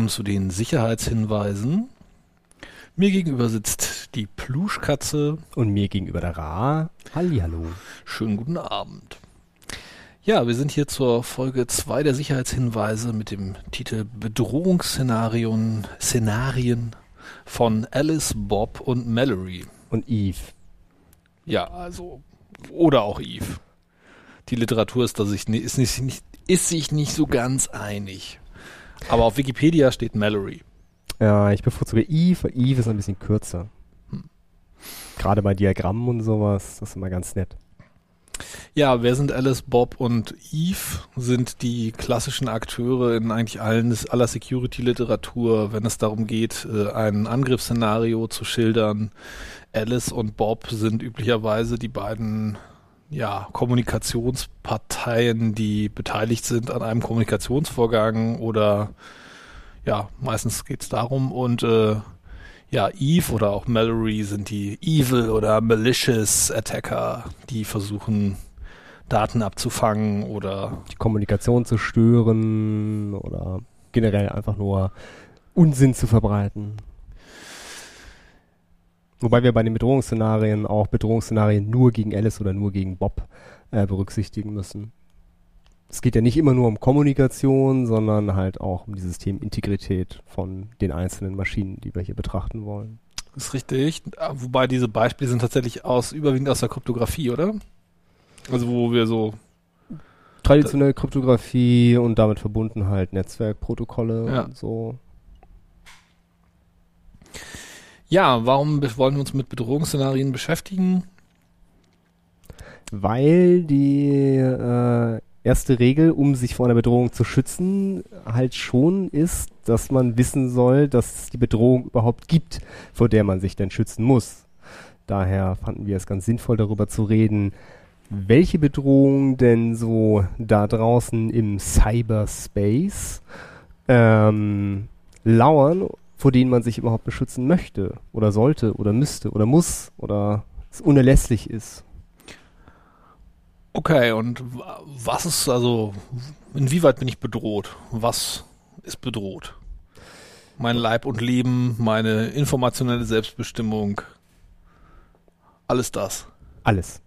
Willkommen zu den Sicherheitshinweisen. Mir gegenüber sitzt die Pluschkatze. Und mir gegenüber der Ra. Hallihallo. Schönen guten Abend. Ja, wir sind hier zur Folge 2 der Sicherheitshinweise mit dem Titel Bedrohungsszenarien Szenarien von Alice, Bob und Mallory. Und Eve. Ja, also, oder auch Eve. Die Literatur ist, dass ich, ist, nicht, ist sich nicht so ganz einig. Aber auf Wikipedia steht Mallory. Ja, ich bevorzuge Eve, Eve ist ein bisschen kürzer. Hm. Gerade bei Diagrammen und sowas, das ist immer ganz nett. Ja, wer sind Alice, Bob und Eve? Sind die klassischen Akteure in eigentlich allen, aller Security-Literatur, wenn es darum geht, äh, ein Angriffsszenario zu schildern. Alice und Bob sind üblicherweise die beiden ja, Kommunikationsparteien, die beteiligt sind an einem Kommunikationsvorgang oder ja, meistens geht's darum und äh, ja, Eve oder auch Mallory sind die evil oder malicious Attacker, die versuchen Daten abzufangen oder die Kommunikation zu stören oder generell einfach nur Unsinn zu verbreiten. Wobei wir bei den Bedrohungsszenarien auch Bedrohungsszenarien nur gegen Alice oder nur gegen Bob äh, berücksichtigen müssen. Es geht ja nicht immer nur um Kommunikation, sondern halt auch um die Systemintegrität von den einzelnen Maschinen, die wir hier betrachten wollen. Das ist richtig. Wobei diese Beispiele sind tatsächlich aus, überwiegend aus der Kryptographie, oder? Also wo wir so traditionelle Kryptographie und damit verbunden halt Netzwerkprotokolle ja. und so. Ja, warum wollen wir uns mit Bedrohungsszenarien beschäftigen? Weil die äh, erste Regel, um sich vor einer Bedrohung zu schützen, halt schon ist, dass man wissen soll, dass es die Bedrohung überhaupt gibt, vor der man sich denn schützen muss. Daher fanden wir es ganz sinnvoll, darüber zu reden, welche Bedrohungen denn so da draußen im Cyberspace ähm, lauern vor denen man sich überhaupt beschützen möchte oder sollte oder müsste oder muss oder es unerlässlich ist. Okay, und was ist also, inwieweit bin ich bedroht? Was ist bedroht? Mein Leib und Leben, meine informationelle Selbstbestimmung, alles das. Alles.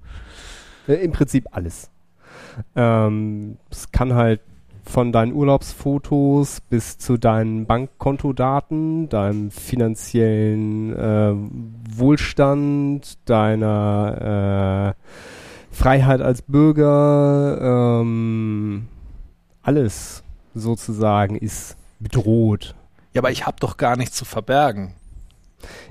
Äh, Im Prinzip alles. Ähm, es kann halt von deinen Urlaubsfotos bis zu deinen Bankkontodaten, deinem finanziellen äh, Wohlstand, deiner äh, Freiheit als Bürger, ähm, alles sozusagen ist bedroht. Ja, aber ich habe doch gar nichts zu verbergen.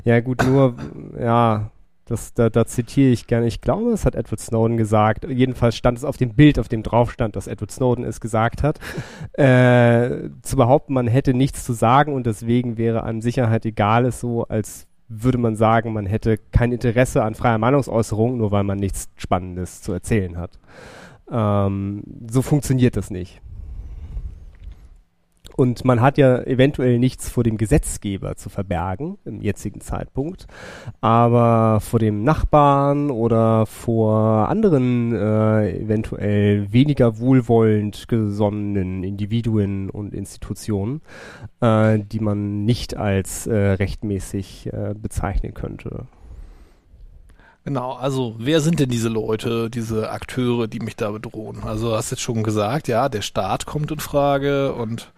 Ja, gut, nur, ja, das, da, da zitiere ich gerne. Ich glaube, das hat Edward Snowden gesagt. Jedenfalls stand es auf dem Bild, auf dem drauf stand, dass Edward Snowden es gesagt hat. Äh, zu behaupten, man hätte nichts zu sagen und deswegen wäre an Sicherheit egal, ist so, als würde man sagen, man hätte kein Interesse an freier Meinungsäußerung, nur weil man nichts Spannendes zu erzählen hat. Ähm, so funktioniert das nicht. Und man hat ja eventuell nichts vor dem Gesetzgeber zu verbergen im jetzigen Zeitpunkt, aber vor dem Nachbarn oder vor anderen äh, eventuell weniger wohlwollend gesonnenen Individuen und Institutionen, äh, die man nicht als äh, rechtmäßig äh, bezeichnen könnte. Genau, also wer sind denn diese Leute, diese Akteure, die mich da bedrohen? Also hast jetzt schon gesagt, ja, der Staat kommt in Frage und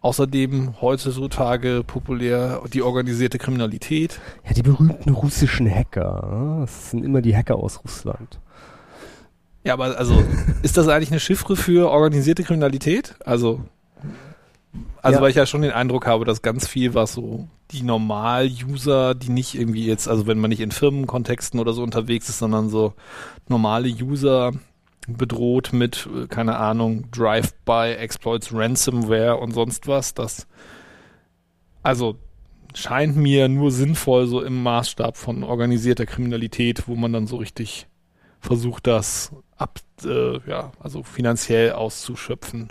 außerdem heutzutage populär die organisierte Kriminalität. Ja, die berühmten russischen Hacker. Das sind immer die Hacker aus Russland. Ja, aber also ist das eigentlich eine Chiffre für organisierte Kriminalität? Also also ja. weil ich ja schon den Eindruck habe, dass ganz viel, was so die Normal-User, die nicht irgendwie jetzt, also wenn man nicht in Firmenkontexten oder so unterwegs ist, sondern so normale User bedroht mit, äh, keine Ahnung, Drive-by-Exploits, Ransomware und sonst was, das also scheint mir nur sinnvoll so im Maßstab von organisierter Kriminalität, wo man dann so richtig versucht, das ab, äh, ja, also finanziell auszuschöpfen.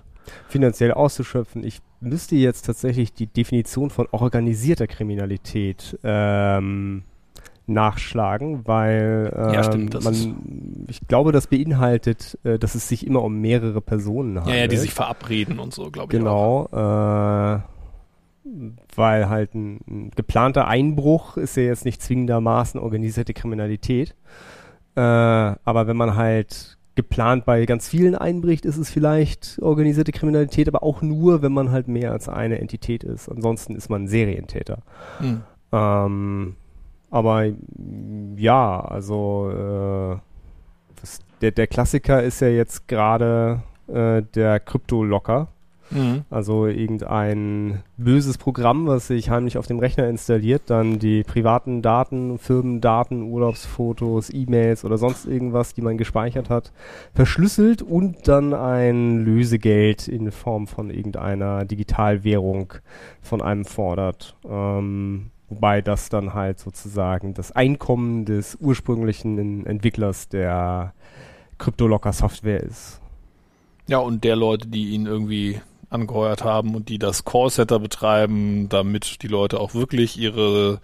Finanziell auszuschöpfen. Ich müsste jetzt tatsächlich die Definition von organisierter Kriminalität ähm, nachschlagen, weil äh, ja, stimmt, ähm, man, ich glaube, das beinhaltet, äh, dass es sich immer um mehrere Personen handelt. Ja, ja, die sich verabreden und so, glaube ich. Genau. Äh, weil halt ein, ein, geplanter Einbruch ist ja jetzt nicht zwingendermaßen organisierte Kriminalität. Äh, aber wenn man halt geplant bei ganz vielen einbricht, ist es vielleicht organisierte Kriminalität, aber auch nur, wenn man halt mehr als eine Entität ist. Ansonsten ist man ein Serientäter. Mhm. Ähm, aber ja, also äh, das, der, der Klassiker ist ja jetzt gerade äh, der Krypto-Locker. Mhm. Also irgendein böses Programm, was sich heimlich auf dem Rechner installiert, dann die privaten Daten, Firmendaten, Urlaubsfotos, E-Mails oder sonst irgendwas, die man gespeichert hat, verschlüsselt und dann ein Lösegeld in Form von irgendeiner Digitalwährung von einem fordert. Ähm, wobei das dann halt sozusagen das Einkommen des ursprünglichen Entwicklers der Kryptolocker-Software ist. Ja, und der Leute, die ihn irgendwie angeheuert haben und die das Callcenter betreiben, damit die Leute auch wirklich ihre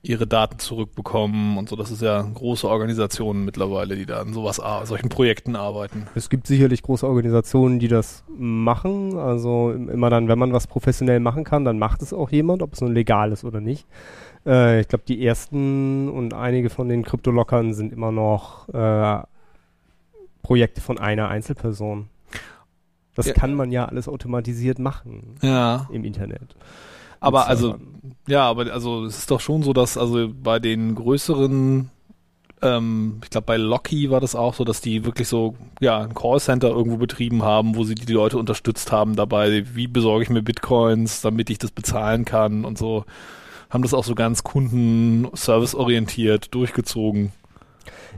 ihre Daten zurückbekommen und so. Das ist ja große Organisationen mittlerweile, die da an sowas, solchen Projekten arbeiten. Es gibt sicherlich große Organisationen, die das machen. Also immer dann, wenn man was professionell machen kann, dann macht es auch jemand, ob es nun legal ist oder nicht. Äh, ich glaube, die ersten und einige von den Kryptolockern sind immer noch äh, Projekte von einer Einzelperson. Das ja. kann man ja alles automatisiert machen ja. im Internet. Aber also, ja, aber also es ist doch schon so, dass also bei den größeren, ähm, ich glaube bei Locky war das auch so, dass die wirklich so, ja, ein Callcenter irgendwo betrieben haben, wo sie die Leute unterstützt haben dabei, wie besorge ich mir Bitcoins, damit ich das bezahlen kann und so. Haben das auch so ganz kundenservice-orientiert durchgezogen.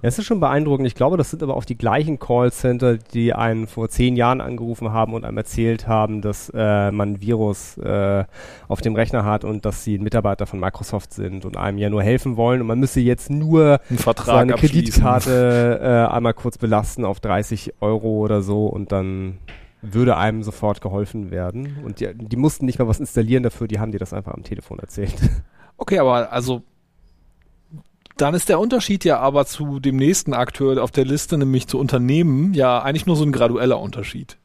Ja, es ist schon beeindruckend. Ich glaube, das sind aber auch die gleichen Callcenter, die einen vor zehn Jahren angerufen haben und einem erzählt haben, dass äh, man ein Virus äh, auf dem Rechner hat und dass sie ein Mitarbeiter von Microsoft sind und einem ja nur helfen wollen und man müsse jetzt nur seine Kreditkarte äh, einmal kurz belasten auf 30 Euro oder so und dann würde einem sofort geholfen werden. Und die, die mussten nicht mal was installieren dafür, die haben dir das einfach am Telefon erzählt. Okay, aber also dann ist der Unterschied ja aber zu dem nächsten Akteur auf der Liste, nämlich zu Unternehmen, ja eigentlich nur so ein gradueller Unterschied.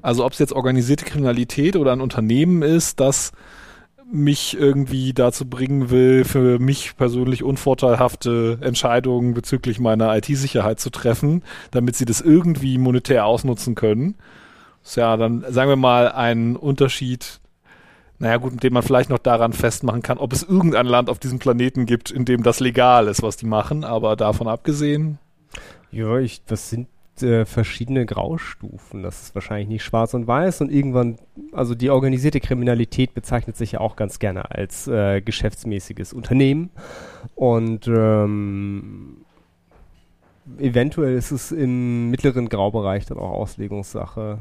Also ob es jetzt organisierte Kriminalität oder ein Unternehmen ist, das mich irgendwie dazu bringen will, für mich persönlich unvorteilhafte Entscheidungen bezüglich meiner IT-Sicherheit zu treffen, damit sie das irgendwie monetär ausnutzen können. ist ja dann, sagen wir mal, ein Unterschied naja gut, den man vielleicht noch daran festmachen kann, ob es irgendein Land auf diesem Planeten gibt, in dem das legal ist, was die machen, aber davon abgesehen. Ja, ich, das sind äh, verschiedene Graustufen. Das ist wahrscheinlich nicht schwarz und weiß und irgendwann, also die organisierte Kriminalität bezeichnet sich ja auch ganz gerne als äh, geschäftsmäßiges Unternehmen und ähm, eventuell ist es im mittleren Graubereich dann auch Auslegungssache.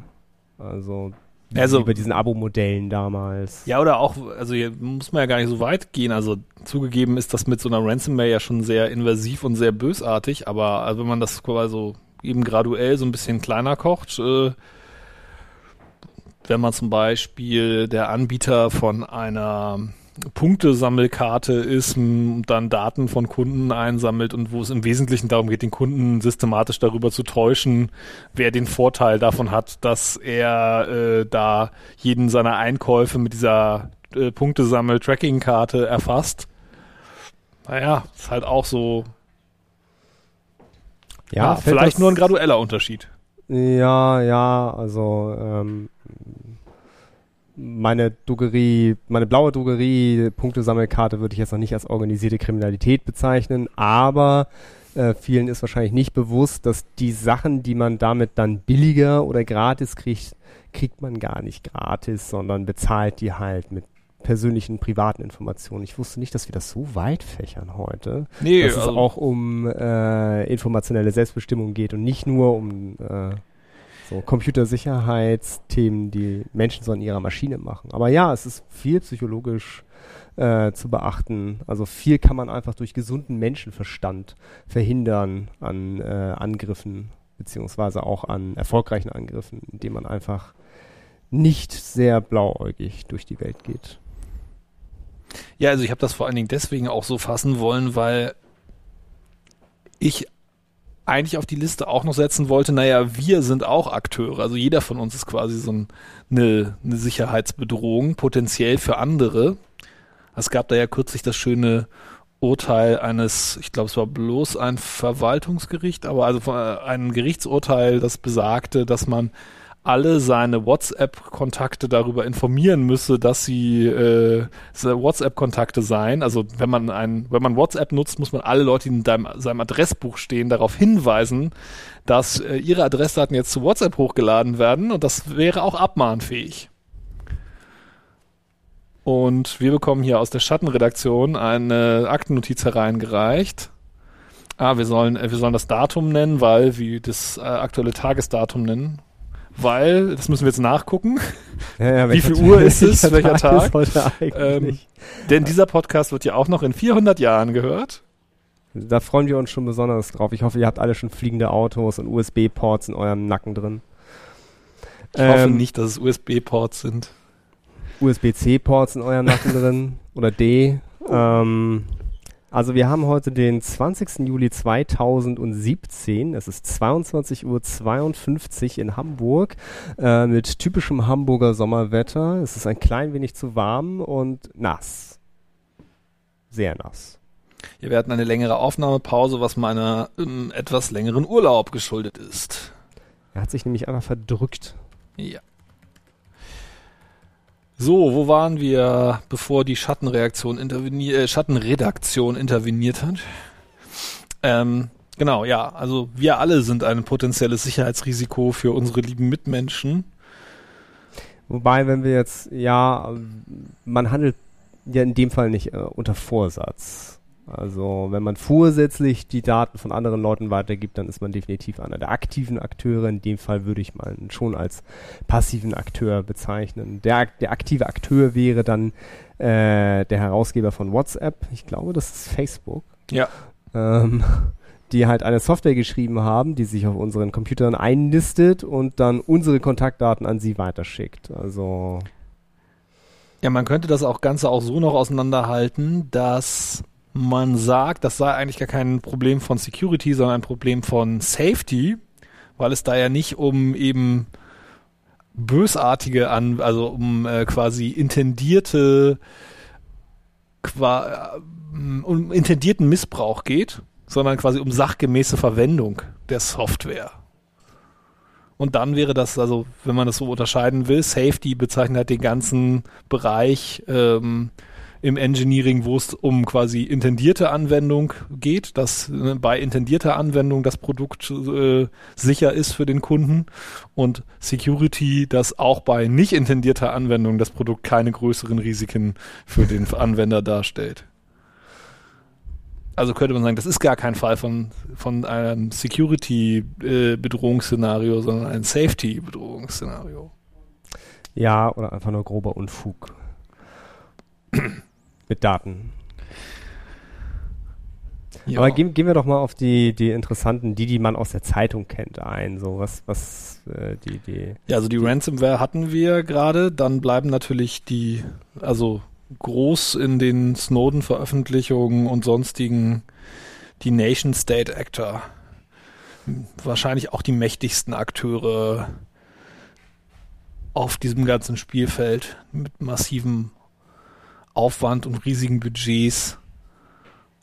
Also also, bei diesen Abo-Modellen damals. Ja, oder auch, also hier muss man ja gar nicht so weit gehen. Also zugegeben ist das mit so einer Ransomware ja schon sehr invasiv und sehr bösartig, aber also wenn man das quasi so eben graduell so ein bisschen kleiner kocht, äh, wenn man zum Beispiel der Anbieter von einer Punktesammelkarte ist und dann Daten von Kunden einsammelt und wo es im Wesentlichen darum geht, den Kunden systematisch darüber zu täuschen, wer den Vorteil davon hat, dass er äh, da jeden seiner Einkäufe mit dieser äh, Punktesammel-Tracking-Karte erfasst. Naja, ist halt auch so. Ja, ja vielleicht nur ein gradueller Unterschied. Ja, ja, also ähm, meine Drogerie, meine blaue Drogerie-Punktesammelkarte würde ich jetzt noch nicht als organisierte Kriminalität bezeichnen, aber äh, vielen ist wahrscheinlich nicht bewusst, dass die Sachen, die man damit dann billiger oder gratis kriegt, kriegt man gar nicht gratis, sondern bezahlt die halt mit persönlichen privaten Informationen. Ich wusste nicht, dass wir das so weit fächern heute. Nee, dass also es auch um äh, informationelle Selbstbestimmung geht und nicht nur um äh, so Computersicherheitsthemen, die Menschen so an ihrer Maschine machen. Aber ja, es ist viel psychologisch äh, zu beachten. Also viel kann man einfach durch gesunden Menschenverstand verhindern an äh, Angriffen, beziehungsweise auch an erfolgreichen Angriffen, indem man einfach nicht sehr blauäugig durch die Welt geht. Ja, also ich habe das vor allen Dingen deswegen auch so fassen wollen, weil ich eigentlich auf die Liste auch noch setzen wollte, naja, wir sind auch Akteure. Also jeder von uns ist quasi so ein, eine, eine Sicherheitsbedrohung, potenziell für andere. Es gab da ja kürzlich das schöne Urteil eines, ich glaube, es war bloß ein Verwaltungsgericht, aber also ein Gerichtsurteil, das besagte, dass man alle seine WhatsApp-Kontakte darüber informieren müsse, dass sie äh, WhatsApp-Kontakte seien. Also wenn man ein, wenn man WhatsApp nutzt, muss man alle Leute, die in deinem, seinem Adressbuch stehen, darauf hinweisen, dass äh, ihre Adressdaten jetzt zu WhatsApp hochgeladen werden und das wäre auch abmahnfähig. Und wir bekommen hier aus der Schattenredaktion eine Aktennotiz hereingereicht. Ah, wir sollen, äh, wir sollen das Datum nennen, weil, wie das äh, aktuelle Tagesdatum nennen, weil, das müssen wir jetzt nachgucken. Ja, ja, wie viel Uhr ist es, welcher Tag? Tag? Ähm, denn dieser Podcast wird ja auch noch in 400 Jahren gehört. Da freuen wir uns schon besonders drauf. Ich hoffe, ihr habt alle schon fliegende Autos und USB-Ports in eurem Nacken drin. Ich ähm, hoffe nicht, dass es USB-Ports sind. USB-C-Ports in eurem Nacken drin oder D. Ähm, also wir haben heute den 20. Juli 2017. Es ist 22.52 Uhr in Hamburg äh, mit typischem Hamburger Sommerwetter. Es ist ein klein wenig zu warm und nass. Sehr nass. Ja, wir hatten eine längere Aufnahmepause, was meiner ähm, etwas längeren Urlaub geschuldet ist. Er hat sich nämlich einfach verdrückt. Ja. So, wo waren wir, bevor die Schattenreaktion interveniert, äh, Schattenredaktion interveniert hat? Ähm, genau, ja, also wir alle sind ein potenzielles Sicherheitsrisiko für unsere lieben Mitmenschen. Wobei, wenn wir jetzt, ja, man handelt ja in dem Fall nicht äh, unter Vorsatz. Also wenn man vorsätzlich die Daten von anderen Leuten weitergibt, dann ist man definitiv einer der aktiven Akteure. In dem Fall würde ich mal schon als passiven Akteur bezeichnen. Der, der aktive Akteur wäre dann äh, der Herausgeber von WhatsApp. Ich glaube, das ist Facebook. Ja. Ähm, die halt eine Software geschrieben haben, die sich auf unseren Computern einlistet und dann unsere Kontaktdaten an sie weiterschickt. Also ja, man könnte das auch Ganze auch so noch auseinanderhalten, dass man sagt, das sei eigentlich gar kein Problem von Security, sondern ein Problem von Safety, weil es da ja nicht um eben bösartige an, also um äh, quasi intendierte qua, äh, um intendierten Missbrauch geht, sondern quasi um sachgemäße Verwendung der Software. Und dann wäre das, also wenn man das so unterscheiden will, Safety bezeichnet halt den ganzen Bereich ähm, im Engineering, wo es um quasi intendierte Anwendung geht, dass äh, bei intendierter Anwendung das Produkt äh, sicher ist für den Kunden und Security, dass auch bei nicht intendierter Anwendung das Produkt keine größeren Risiken für den Anwender darstellt. Also könnte man sagen, das ist gar kein Fall von, von einem Security-Bedrohungsszenario, äh, sondern ein Safety-Bedrohungsszenario. Ja, oder einfach nur grober Unfug mit Daten. Ja. Aber gehen, gehen wir doch mal auf die, die interessanten, die, die man aus der Zeitung kennt, ein. So was, was äh, die, die. Ja, also die, die Ransomware hatten wir gerade. Dann bleiben natürlich die, also groß in den Snowden-Veröffentlichungen und sonstigen die Nation-State-Actor. Wahrscheinlich auch die mächtigsten Akteure auf diesem ganzen Spielfeld mit massivem Aufwand und riesigen Budgets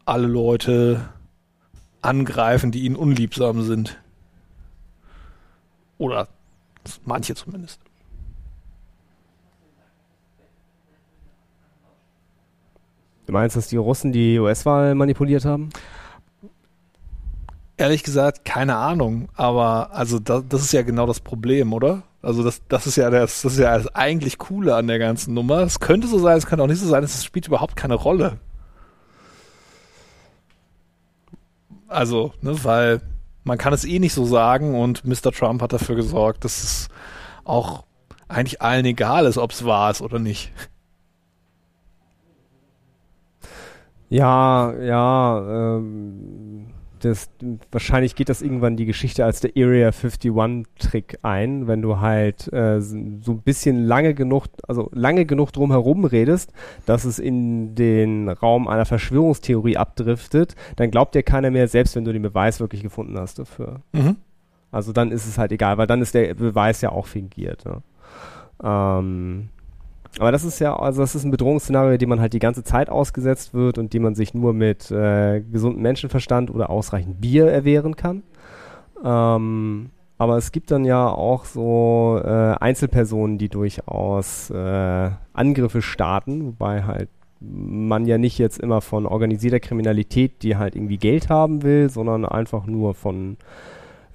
alle Leute angreifen, die ihnen unliebsam sind. Oder manche zumindest. Du meinst, dass die Russen die US-Wahl manipuliert haben? Ehrlich gesagt, keine Ahnung. Aber also das, das ist ja genau das Problem, oder? Also das, das ist ja das, das ist ja das eigentlich Coole an der ganzen Nummer. Es könnte so sein, es könnte auch nicht so sein, es spielt überhaupt keine Rolle. Also, ne, weil man kann es eh nicht so sagen und Mr. Trump hat dafür gesorgt, dass es auch eigentlich allen egal ist, ob es wahr ist oder nicht. Ja, ja, ähm, das, wahrscheinlich geht das irgendwann die Geschichte als der Area 51-Trick ein, wenn du halt äh, so ein bisschen lange genug, also lange genug drum herum redest, dass es in den Raum einer Verschwörungstheorie abdriftet, dann glaubt dir keiner mehr, selbst wenn du den Beweis wirklich gefunden hast dafür. Mhm. Also dann ist es halt egal, weil dann ist der Beweis ja auch fingiert. Ne? Ähm, aber das ist ja, also das ist ein Bedrohungsszenario, dem man halt die ganze Zeit ausgesetzt wird und dem man sich nur mit äh, gesundem Menschenverstand oder ausreichend Bier erwehren kann. Ähm, aber es gibt dann ja auch so äh, Einzelpersonen, die durchaus äh, Angriffe starten, wobei halt man ja nicht jetzt immer von organisierter Kriminalität, die halt irgendwie Geld haben will, sondern einfach nur von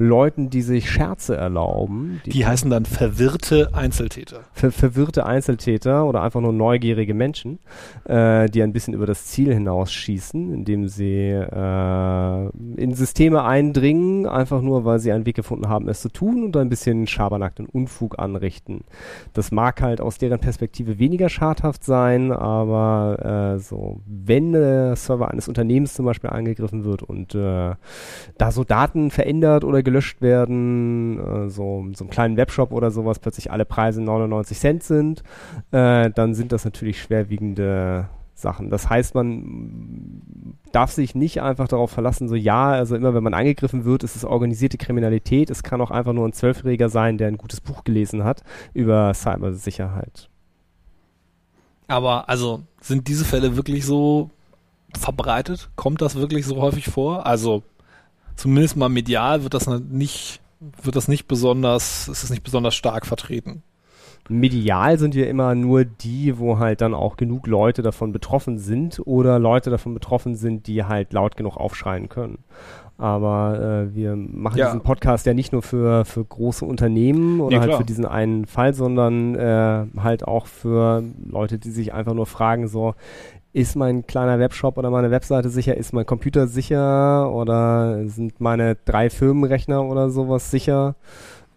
Leuten, die sich Scherze erlauben. Die, die heißen dann verwirrte Einzeltäter. Ver verwirrte Einzeltäter oder einfach nur neugierige Menschen, äh, die ein bisschen über das Ziel hinausschießen, indem sie äh, in Systeme eindringen, einfach nur, weil sie einen Weg gefunden haben, es zu tun und ein bisschen Schabernack und Unfug anrichten. Das mag halt aus deren Perspektive weniger schadhaft sein, aber äh, so, wenn der Server eines Unternehmens zum Beispiel angegriffen wird und äh, da so Daten verändert oder gelöscht werden, äh, so, so einem kleinen Webshop oder sowas plötzlich alle Preise 99 Cent sind, äh, dann sind das natürlich schwerwiegende Sachen. Das heißt, man darf sich nicht einfach darauf verlassen, so ja, also immer wenn man angegriffen wird, ist es organisierte Kriminalität. Es kann auch einfach nur ein Zwölfjähriger sein, der ein gutes Buch gelesen hat über Cybersicherheit. Aber also sind diese Fälle wirklich so verbreitet? Kommt das wirklich so häufig vor? Also zumindest mal medial wird das nicht, wird das nicht besonders, ist es nicht besonders stark vertreten. Medial sind ja immer nur die, wo halt dann auch genug Leute davon betroffen sind oder Leute davon betroffen sind, die halt laut genug aufschreien können. Aber äh, wir machen ja. diesen Podcast ja nicht nur für, für große Unternehmen oder nee, halt für diesen einen Fall, sondern äh, halt auch für Leute, die sich einfach nur fragen, so, ist mein kleiner Webshop oder meine Webseite sicher, ist mein Computer sicher oder sind meine drei Firmenrechner oder sowas sicher.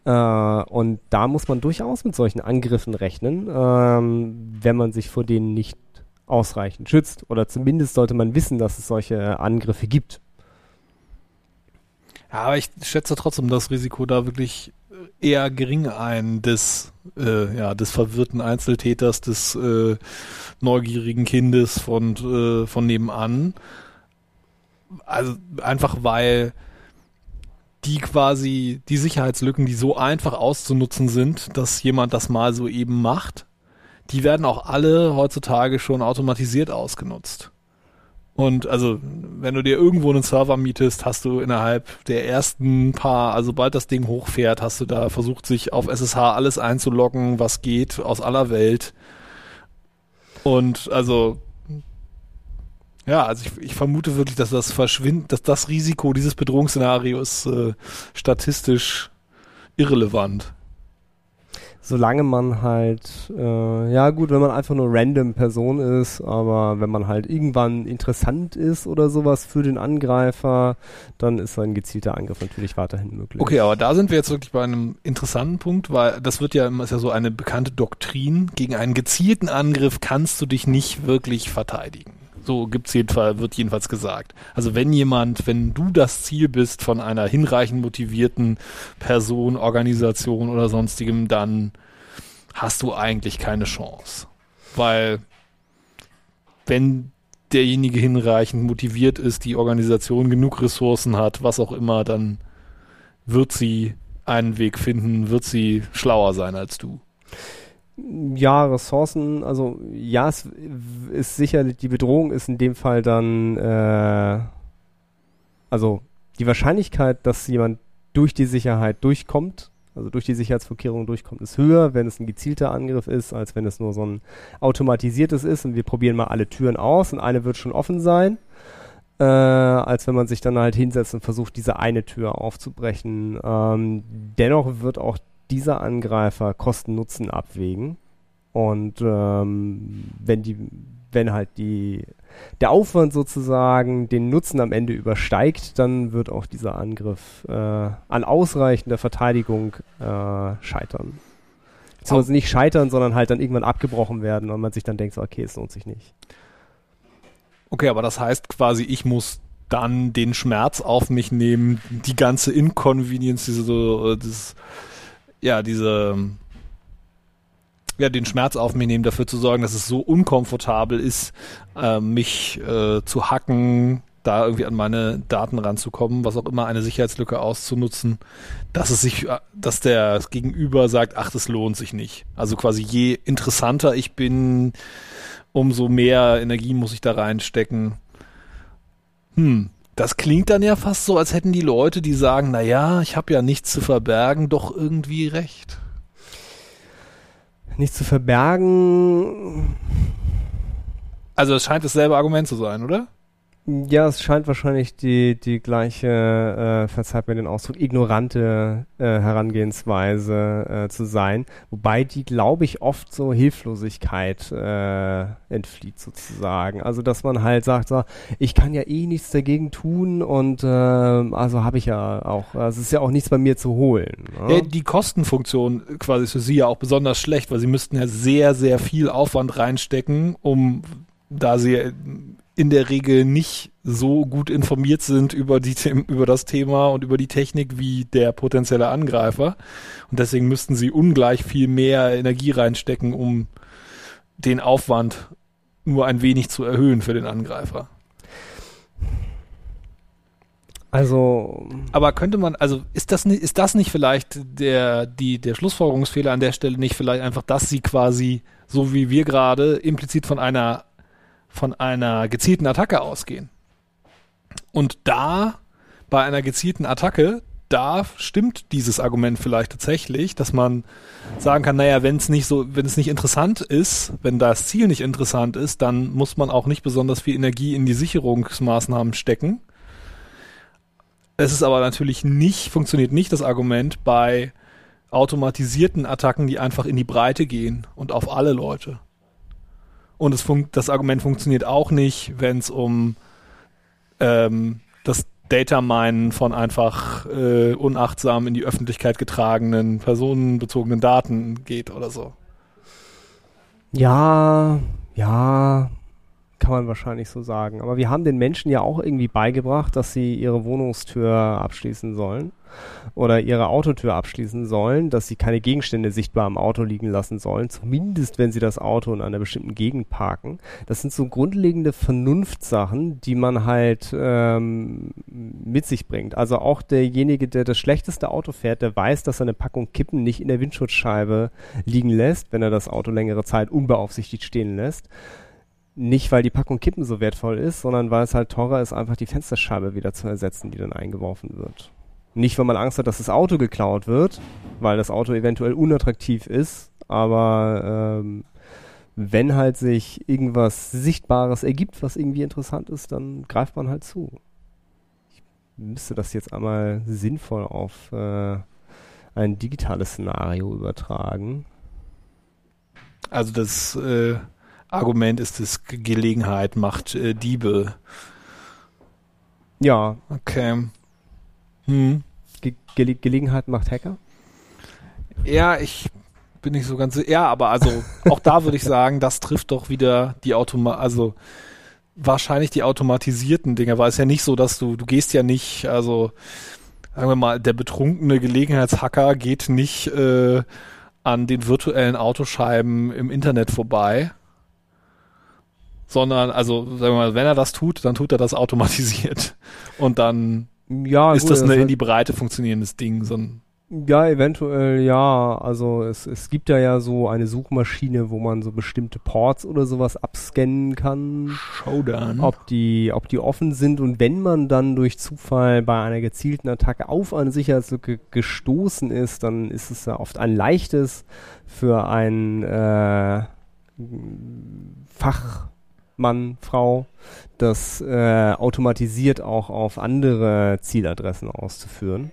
Äh, und da muss man durchaus mit solchen Angriffen rechnen, ähm, wenn man sich vor denen nicht ausreichend schützt. Oder zumindest sollte man wissen, dass es solche Angriffe gibt. Ja, aber ich schätze trotzdem das Risiko da wirklich eher gering ein des, äh, ja, des verwirrten Einzeltäters, des äh, neugierigen Kindes von, äh, von nebenan. Also einfach weil die quasi die Sicherheitslücken, die so einfach auszunutzen sind, dass jemand das mal so eben macht, die werden auch alle heutzutage schon automatisiert ausgenutzt. Und also, wenn du dir irgendwo einen Server mietest, hast du innerhalb der ersten paar, also sobald das Ding hochfährt, hast du da versucht, sich auf SSH alles einzuloggen, was geht, aus aller Welt. Und also, ja, also ich, ich vermute wirklich, dass das verschwindet, dass das Risiko dieses Bedrohungsszenarios äh, statistisch irrelevant solange man halt, äh, ja gut, wenn man einfach nur random Person ist, aber wenn man halt irgendwann interessant ist oder sowas für den Angreifer, dann ist ein gezielter Angriff natürlich weiterhin möglich. Okay, aber da sind wir jetzt wirklich bei einem interessanten Punkt, weil das wird ja immer, ist ja so eine bekannte Doktrin, gegen einen gezielten Angriff kannst du dich nicht wirklich verteidigen. So gibt's jedenfalls, wird jedenfalls gesagt. Also wenn jemand, wenn du das Ziel bist von einer hinreichend motivierten Person, Organisation oder sonstigem, dann hast du eigentlich keine Chance. Weil wenn derjenige hinreichend motiviert ist, die Organisation genug Ressourcen hat, was auch immer, dann wird sie einen Weg finden, wird sie schlauer sein als du. Ja, Ressourcen, also ja, es ist sicherlich, die Bedrohung ist in dem Fall dann, äh, also die Wahrscheinlichkeit, dass jemand durch die Sicherheit durchkommt, also durch die Sicherheitsvorkehrungen durchkommt, ist höher, wenn es ein gezielter Angriff ist, als wenn es nur so ein automatisiertes ist und wir probieren mal alle Türen aus und eine wird schon offen sein, äh, als wenn man sich dann halt hinsetzt und versucht, diese eine Tür aufzubrechen. Ähm, dennoch wird auch dieser Angreifer Kosten-Nutzen abwägen. Und ähm, wenn die, wenn halt die der Aufwand sozusagen den Nutzen am Ende übersteigt, dann wird auch dieser Angriff äh, an ausreichender Verteidigung äh, scheitern. Beziehungsweise nicht scheitern, sondern halt dann irgendwann abgebrochen werden und man sich dann denkt, so, okay, es lohnt sich nicht. Okay, aber das heißt quasi, ich muss dann den Schmerz auf mich nehmen, die ganze Inconvenience, diese so, das, ja, diese, ja, den Schmerz auf mich nehmen, dafür zu sorgen, dass es so unkomfortabel ist, äh, mich äh, zu hacken, da irgendwie an meine Daten ranzukommen, was auch immer, eine Sicherheitslücke auszunutzen, dass es sich, dass der Gegenüber sagt, ach, das lohnt sich nicht. Also quasi je interessanter ich bin, umso mehr Energie muss ich da reinstecken. Hm, das klingt dann ja fast so, als hätten die Leute, die sagen, na ja, ich habe ja nichts zu verbergen, doch irgendwie recht. Nichts zu verbergen. Also es scheint dasselbe Argument zu sein, oder? Ja, es scheint wahrscheinlich die, die gleiche, äh, verzeiht mir den Ausdruck, ignorante äh, Herangehensweise äh, zu sein, wobei die, glaube ich, oft so Hilflosigkeit äh, entflieht sozusagen. Also, dass man halt sagt, so, ich kann ja eh nichts dagegen tun und äh, also habe ich ja auch, also es ist ja auch nichts bei mir zu holen. Ne? Ja, die Kostenfunktion quasi ist für Sie ja auch besonders schlecht, weil Sie müssten ja sehr, sehr viel Aufwand reinstecken, um da sie in der Regel nicht so gut informiert sind über, die, über das Thema und über die Technik wie der potenzielle Angreifer. Und deswegen müssten sie ungleich viel mehr Energie reinstecken, um den Aufwand nur ein wenig zu erhöhen für den Angreifer. Also. Aber könnte man, also ist das nicht, ist das nicht vielleicht der, die, der Schlussfolgerungsfehler an der Stelle nicht vielleicht einfach, dass sie quasi, so wie wir gerade, implizit von einer von einer gezielten Attacke ausgehen. Und da, bei einer gezielten Attacke, da stimmt dieses Argument vielleicht tatsächlich, dass man sagen kann, naja, wenn es nicht so, wenn es nicht interessant ist, wenn das Ziel nicht interessant ist, dann muss man auch nicht besonders viel Energie in die Sicherungsmaßnahmen stecken. Es ist aber natürlich nicht, funktioniert nicht das Argument bei automatisierten Attacken, die einfach in die Breite gehen und auf alle Leute. Und es das Argument funktioniert auch nicht, wenn es um ähm, das Data Minen von einfach äh, unachtsam in die Öffentlichkeit getragenen, personenbezogenen Daten geht oder so. Ja, ja, kann man wahrscheinlich so sagen. Aber wir haben den Menschen ja auch irgendwie beigebracht, dass sie ihre Wohnungstür abschließen sollen oder ihre Autotür abschließen sollen, dass sie keine Gegenstände sichtbar am Auto liegen lassen sollen, zumindest wenn sie das Auto in einer bestimmten Gegend parken. Das sind so grundlegende Vernunftsachen, die man halt ähm, mit sich bringt. Also auch derjenige, der das schlechteste Auto fährt, der weiß, dass er eine Packung Kippen nicht in der Windschutzscheibe liegen lässt, wenn er das Auto längere Zeit unbeaufsichtigt stehen lässt nicht, weil die Packung Kippen so wertvoll ist, sondern weil es halt teurer ist, einfach die Fensterscheibe wieder zu ersetzen, die dann eingeworfen wird. Nicht, weil man Angst hat, dass das Auto geklaut wird, weil das Auto eventuell unattraktiv ist, aber ähm, wenn halt sich irgendwas Sichtbares ergibt, was irgendwie interessant ist, dann greift man halt zu. Ich müsste das jetzt einmal sinnvoll auf äh, ein digitales Szenario übertragen. Also das äh, Argument ist, dass Gelegenheit macht äh, Diebe. Ja. Okay. Hm. Ge Ge Gelegenheit macht Hacker? Ja, ich bin nicht so ganz, ja, aber also auch da würde ich sagen, das trifft doch wieder die Automa, also wahrscheinlich die automatisierten Dinge, weil es ja nicht so, dass du, du gehst ja nicht, also sagen wir mal, der betrunkene Gelegenheitshacker geht nicht äh, an den virtuellen Autoscheiben im Internet vorbei, sondern also sagen wir mal, wenn er das tut, dann tut er das automatisiert und dann ja, ist gut, das ein in die Breite funktionierendes Ding, so ein ja, eventuell ja. Also es, es gibt ja ja so eine Suchmaschine, wo man so bestimmte Ports oder sowas abscannen kann. Showdown. Ob die, ob die offen sind und wenn man dann durch Zufall bei einer gezielten Attacke auf eine Sicherheitslücke gestoßen ist, dann ist es ja oft ein leichtes für ein äh, Fach Mann, Frau, das äh, automatisiert auch auf andere Zieladressen auszuführen.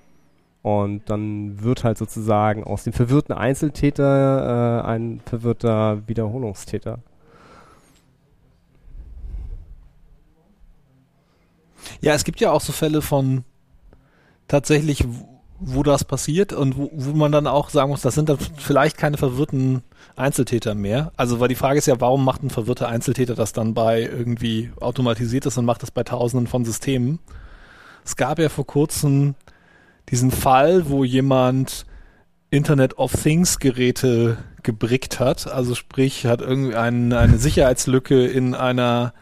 Und dann wird halt sozusagen aus dem verwirrten Einzeltäter äh, ein verwirrter Wiederholungstäter. Ja, es gibt ja auch so Fälle von tatsächlich wo das passiert und wo, wo man dann auch sagen muss, das sind dann vielleicht keine verwirrten Einzeltäter mehr. Also weil die Frage ist ja, warum macht ein verwirrter Einzeltäter das dann bei irgendwie automatisiert ist und macht das bei tausenden von Systemen? Es gab ja vor kurzem diesen Fall, wo jemand Internet of Things Geräte gebrickt hat, also sprich hat irgendwie ein, eine Sicherheitslücke in einer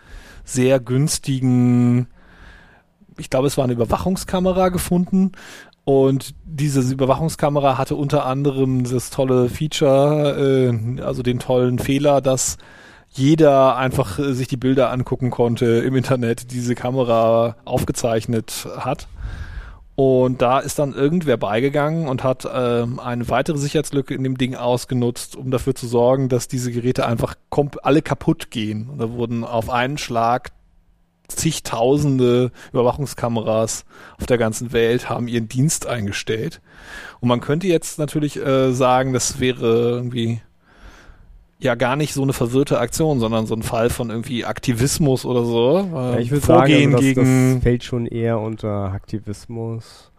sehr günstigen, ich glaube es war eine Überwachungskamera gefunden und diese Überwachungskamera hatte unter anderem das tolle Feature, äh, also den tollen Fehler, dass jeder einfach äh, sich die Bilder angucken konnte im Internet, diese Kamera aufgezeichnet hat. Und da ist dann irgendwer beigegangen und hat äh, eine weitere Sicherheitslücke in dem Ding ausgenutzt, um dafür zu sorgen, dass diese Geräte einfach alle kaputt gehen. Und da wurden auf einen Schlag zigtausende Überwachungskameras auf der ganzen Welt haben ihren Dienst eingestellt. Und man könnte jetzt natürlich äh, sagen, das wäre irgendwie ja gar nicht so eine verwirrte Aktion, sondern so ein Fall von irgendwie Aktivismus oder so. Äh, ja, ich würde sagen, also das, gegen das fällt schon eher unter Aktivismus.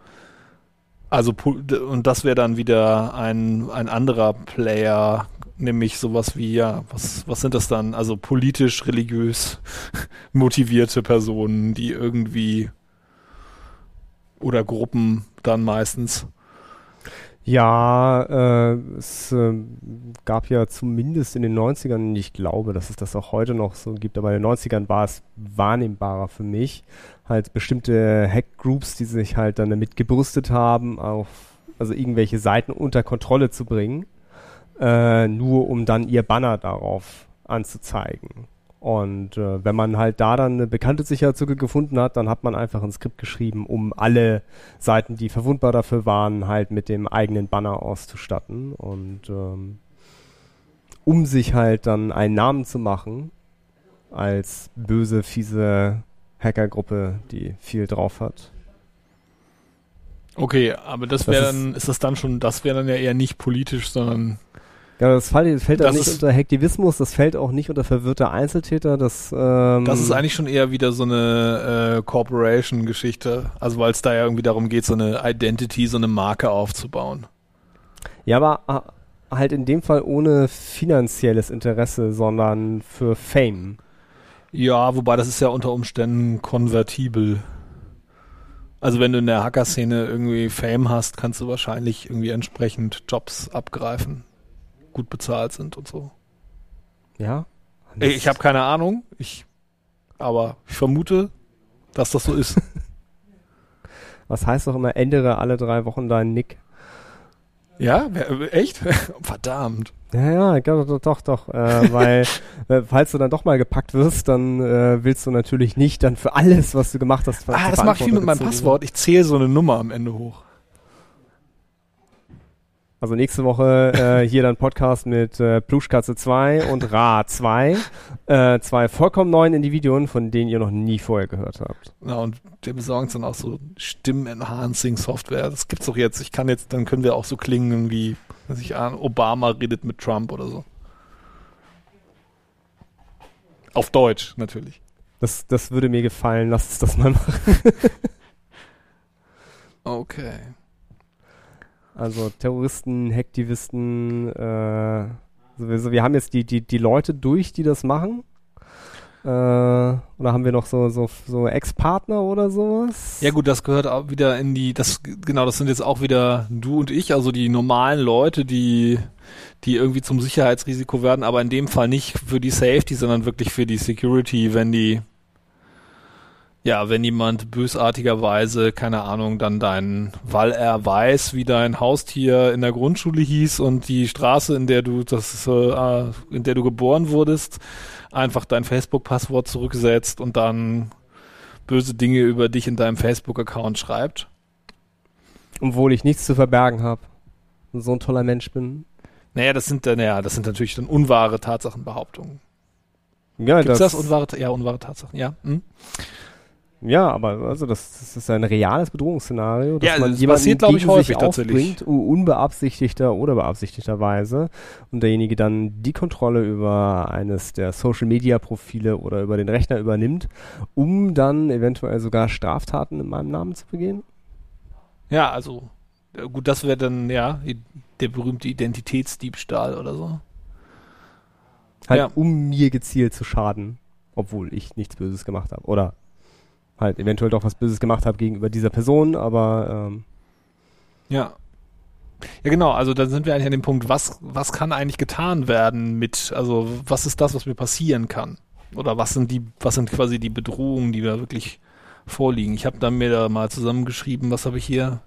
Also und das wäre dann wieder ein ein anderer Player nämlich sowas wie, ja, was, was sind das dann? Also politisch, religiös motivierte Personen, die irgendwie oder Gruppen dann meistens. Ja, äh, es äh, gab ja zumindest in den 90ern, ich glaube, dass es das auch heute noch so gibt, aber in den 90ern war es wahrnehmbarer für mich, halt bestimmte Hackgroups, die sich halt dann damit gebrüstet haben, auf also irgendwelche Seiten unter Kontrolle zu bringen äh, nur um dann ihr Banner darauf anzuzeigen. Und äh, wenn man halt da dann eine bekannte Sicherheitslücke gefunden hat, dann hat man einfach ein Skript geschrieben, um alle Seiten, die verwundbar dafür waren, halt mit dem eigenen Banner auszustatten. Und ähm, um sich halt dann einen Namen zu machen als böse, fiese Hackergruppe, die viel drauf hat. Okay, aber das wäre dann, ist das dann schon, das wäre dann ja eher nicht politisch, sondern ja, das fällt, fällt das nicht unter Hektivismus, das fällt auch nicht unter verwirrte Einzeltäter. Das, ähm das ist eigentlich schon eher wieder so eine äh, Corporation-Geschichte. Also weil es da ja irgendwie darum geht, so eine Identity, so eine Marke aufzubauen. Ja, aber äh, halt in dem Fall ohne finanzielles Interesse, sondern für Fame. Ja, wobei das ist ja unter Umständen konvertibel. Also wenn du in der Hacker-Szene irgendwie Fame hast, kannst du wahrscheinlich irgendwie entsprechend Jobs abgreifen gut bezahlt sind und so. Ja. Ey, ich habe keine Ahnung, ich, aber ich vermute, dass das so ist. Was heißt doch immer, ändere alle drei Wochen deinen Nick? Ja, echt? Verdammt. Ja, ja, doch, doch, doch, äh, weil äh, falls du dann doch mal gepackt wirst, dann äh, willst du natürlich nicht dann für alles, was du gemacht hast. Ah, das mache ich viel mit meinem Passwort. Ich zähle so eine Nummer am Ende hoch. Also nächste Woche äh, hier dann Podcast mit äh, Pluschkatze 2 und Ra 2. Äh, zwei vollkommen neuen Individuen, von denen ihr noch nie vorher gehört habt. Ja, und wir besorgen dann auch so Stimmen-Enhancing-Software. Das gibt's doch jetzt. Ich kann jetzt, dann können wir auch so klingen wie, was ich an, Obama redet mit Trump oder so. Auf Deutsch, natürlich. Das, das würde mir gefallen. Lass uns das mal machen. okay. Also Terroristen, Hacktivisten, äh, sowieso. Wir haben jetzt die, die, die Leute durch, die das machen. Äh, oder haben wir noch so, so, so Ex-Partner oder sowas? Ja gut, das gehört auch wieder in die, das, genau, das sind jetzt auch wieder du und ich, also die normalen Leute, die, die irgendwie zum Sicherheitsrisiko werden, aber in dem Fall nicht für die Safety, sondern wirklich für die Security, wenn die, ja, wenn jemand bösartigerweise, keine Ahnung, dann dein, weil er weiß, wie dein Haustier in der Grundschule hieß und die Straße, in der du das, äh, in der du geboren wurdest, einfach dein Facebook-Passwort zurücksetzt und dann böse Dinge über dich in deinem Facebook-Account schreibt. Obwohl ich nichts zu verbergen habe und so ein toller Mensch bin. Naja, das sind dann, ja, das sind natürlich dann unwahre Tatsachenbehauptungen. Ja, Gibt's das, das unwahre, ja, unwahre Tatsachen, ja. Hm? Ja, aber also das, das ist ein reales Bedrohungsszenario, dass ja, man das jemanden passiert, gegen ich, häufig sich aufbringt, unbeabsichtigter oder beabsichtigterweise und derjenige dann die Kontrolle über eines der Social Media Profile oder über den Rechner übernimmt, um dann eventuell sogar Straftaten in meinem Namen zu begehen? Ja, also Gut, das wäre dann, ja, der berühmte Identitätsdiebstahl oder so. Halt, ja. um mir gezielt zu schaden, obwohl ich nichts Böses gemacht habe. Oder halt eventuell doch was Böses gemacht habe gegenüber dieser Person, aber ähm, ja. Ja, genau, also da sind wir eigentlich an dem Punkt, was, was kann eigentlich getan werden mit, also was ist das, was mir passieren kann? Oder was sind die, was sind quasi die Bedrohungen, die da wirklich vorliegen? Ich habe dann mir da mal zusammengeschrieben, was habe ich hier?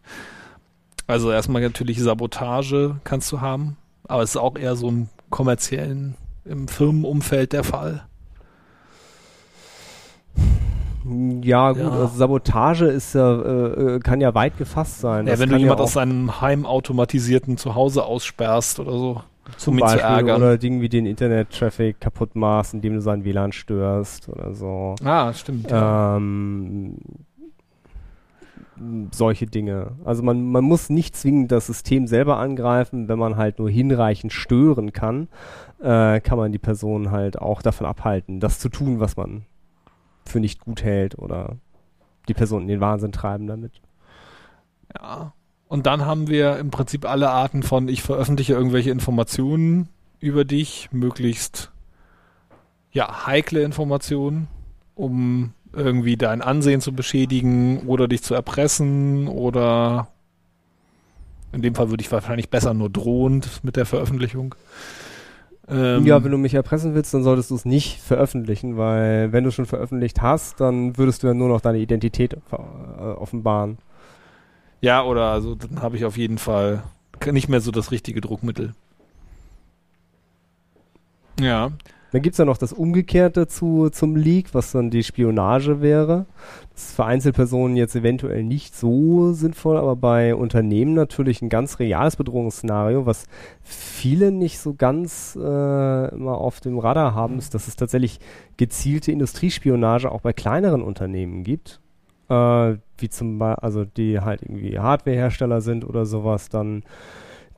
Also erstmal natürlich Sabotage kannst du haben, aber es ist auch eher so im kommerziellen, im Firmenumfeld der Fall. Ja, gut, ja. Also Sabotage ist ja, äh, äh, kann ja weit gefasst sein. Ja, wenn du jemand ja aus seinem heimautomatisierten Zuhause aussperrst oder so. Zum Beispiel, oder irgendwie den Internet-Traffic kaputt machst, indem du seinen WLAN störst oder so. Ah, stimmt. Ja. Ähm, solche Dinge. Also man, man muss nicht zwingend das System selber angreifen, wenn man halt nur hinreichend stören kann, äh, kann man die Person halt auch davon abhalten, das zu tun, was man für nicht gut hält oder die Person in den Wahnsinn treiben damit. Ja. Und dann haben wir im Prinzip alle Arten von, ich veröffentliche irgendwelche Informationen über dich, möglichst ja, heikle Informationen, um irgendwie dein Ansehen zu beschädigen oder dich zu erpressen oder in dem Fall würde ich wahrscheinlich besser nur drohend mit der Veröffentlichung. Ähm, ja, wenn du mich erpressen willst, dann solltest du es nicht veröffentlichen, weil wenn du schon veröffentlicht hast, dann würdest du ja nur noch deine Identität äh, offenbaren. Ja, oder also dann habe ich auf jeden Fall nicht mehr so das richtige Druckmittel. Ja. Dann gibt es ja noch das Umgekehrte zu, zum Leak, was dann die Spionage wäre. Das ist für Einzelpersonen jetzt eventuell nicht so sinnvoll, aber bei Unternehmen natürlich ein ganz reales Bedrohungsszenario, was viele nicht so ganz äh, immer auf dem Radar haben, ist, dass es tatsächlich gezielte Industriespionage auch bei kleineren Unternehmen gibt. Äh, wie zum Beispiel, also die halt irgendwie Hardwarehersteller sind oder sowas, dann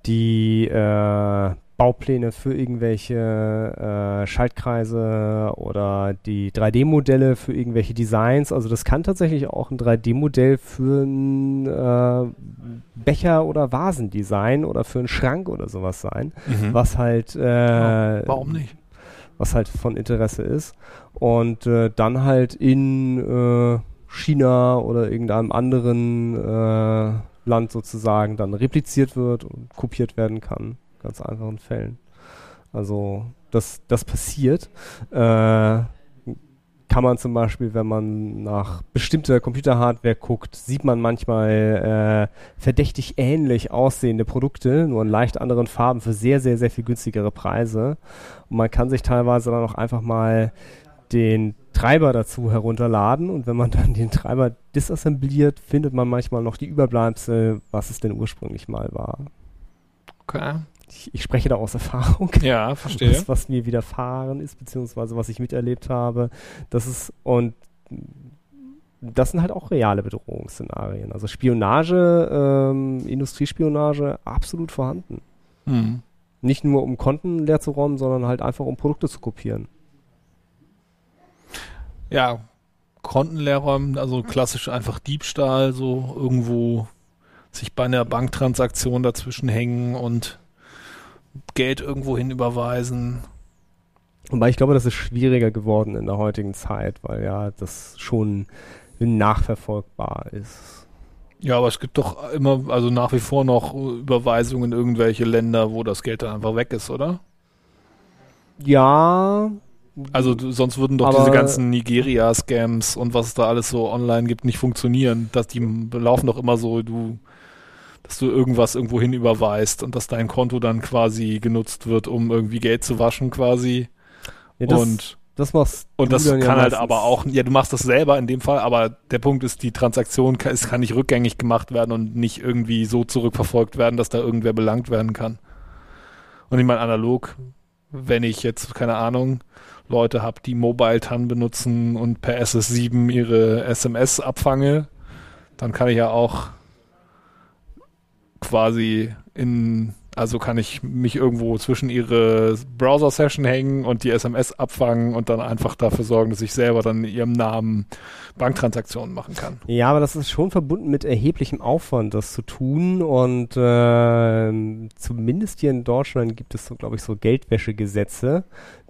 die äh, Baupläne für irgendwelche äh, Schaltkreise oder die 3D-Modelle für irgendwelche Designs. Also das kann tatsächlich auch ein 3D-Modell für ein äh, Becher- oder Vasendesign oder für einen Schrank oder sowas sein, mhm. was halt äh, ja, warum nicht? Was halt von Interesse ist. Und äh, dann halt in äh, China oder irgendeinem anderen äh, Land sozusagen dann repliziert wird und kopiert werden kann ganz einfachen Fällen. Also das, das passiert. Äh, kann man zum Beispiel, wenn man nach bestimmter Computerhardware guckt, sieht man manchmal äh, verdächtig ähnlich aussehende Produkte, nur in leicht anderen Farben für sehr, sehr, sehr viel günstigere Preise. Und man kann sich teilweise dann auch einfach mal den Treiber dazu herunterladen und wenn man dann den Treiber disassembliert, findet man manchmal noch die Überbleibsel, was es denn ursprünglich mal war. Okay ich, ich, spreche da aus Erfahrung. Ja, verstehe. Das, was mir widerfahren ist, beziehungsweise was ich miterlebt habe. Das ist, und das sind halt auch reale Bedrohungsszenarien. Also Spionage, ähm, Industriespionage, absolut vorhanden. Mhm. Nicht nur um Konten leer zu räumen, sondern halt einfach um Produkte zu kopieren. Ja, Konten leer räumen, also klassisch einfach Diebstahl, so irgendwo sich bei einer Banktransaktion dazwischen hängen und Geld irgendwo hin überweisen. Wobei ich glaube, das ist schwieriger geworden in der heutigen Zeit, weil ja das schon nachverfolgbar ist. Ja, aber es gibt doch immer, also nach wie vor noch Überweisungen in irgendwelche Länder, wo das Geld dann einfach weg ist, oder? Ja. Also sonst würden doch diese ganzen Nigeria-Scams und was es da alles so online gibt, nicht funktionieren. Dass die laufen doch immer so, du dass du irgendwas irgendwo hin überweist und dass dein Konto dann quasi genutzt wird, um irgendwie Geld zu waschen quasi. Ja, das, und das machst und das kann ja halt aber auch, ja, du machst das selber in dem Fall, aber der Punkt ist, die Transaktion kann, es kann nicht rückgängig gemacht werden und nicht irgendwie so zurückverfolgt werden, dass da irgendwer belangt werden kann. Und ich meine, analog, wenn ich jetzt, keine Ahnung, Leute habe, die Mobile TAN benutzen und per SS7 ihre SMS abfange, dann kann ich ja auch quasi in Also kann ich mich irgendwo zwischen ihre Browser-Session hängen und die SMS abfangen und dann einfach dafür sorgen, dass ich selber dann in ihrem Namen Banktransaktionen machen kann. Ja, aber das ist schon verbunden mit erheblichem Aufwand, das zu tun. Und äh, zumindest hier in Deutschland gibt es so, glaube ich, so Geldwäschegesetze,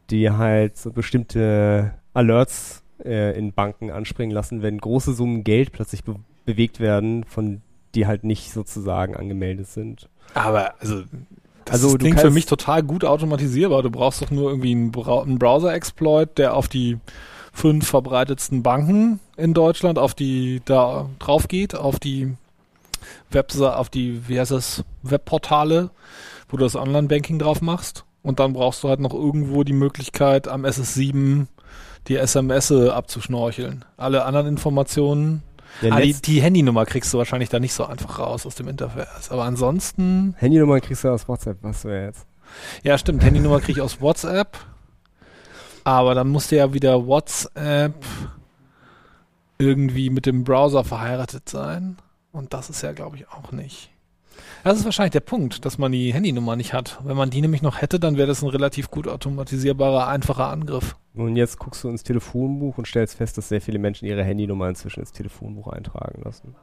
die halt so bestimmte Alerts äh, in Banken anspringen lassen, wenn große Summen Geld plötzlich be bewegt werden, von die halt nicht sozusagen angemeldet sind. Aber also das Also, klingt für mich total gut automatisierbar. Du brauchst doch nur irgendwie einen, Brau einen Browser-Exploit, der auf die fünf verbreitetsten Banken in Deutschland, auf die da drauf geht, auf die Webseite, auf die, wie heißt das, Webportale, wo du das Online-Banking drauf machst. Und dann brauchst du halt noch irgendwo die Möglichkeit, am SS7 die SMS abzuschnorcheln. Alle anderen Informationen Der Ah, die, die Handynummer kriegst du wahrscheinlich da nicht so einfach raus aus dem Interface. Aber ansonsten, Handynummer kriegst du aus WhatsApp, was du jetzt. ja stimmt, Handynummer krieg ich aus WhatsApp. Aber dann musste ja wieder WhatsApp irgendwie mit dem Browser verheiratet sein. Und das ist ja, glaube ich, auch nicht. Das ist wahrscheinlich der Punkt, dass man die Handynummer nicht hat. Wenn man die nämlich noch hätte, dann wäre das ein relativ gut automatisierbarer, einfacher Angriff. Und jetzt guckst du ins Telefonbuch und stellst fest, dass sehr viele Menschen ihre Handynummer inzwischen ins Telefonbuch eintragen lassen.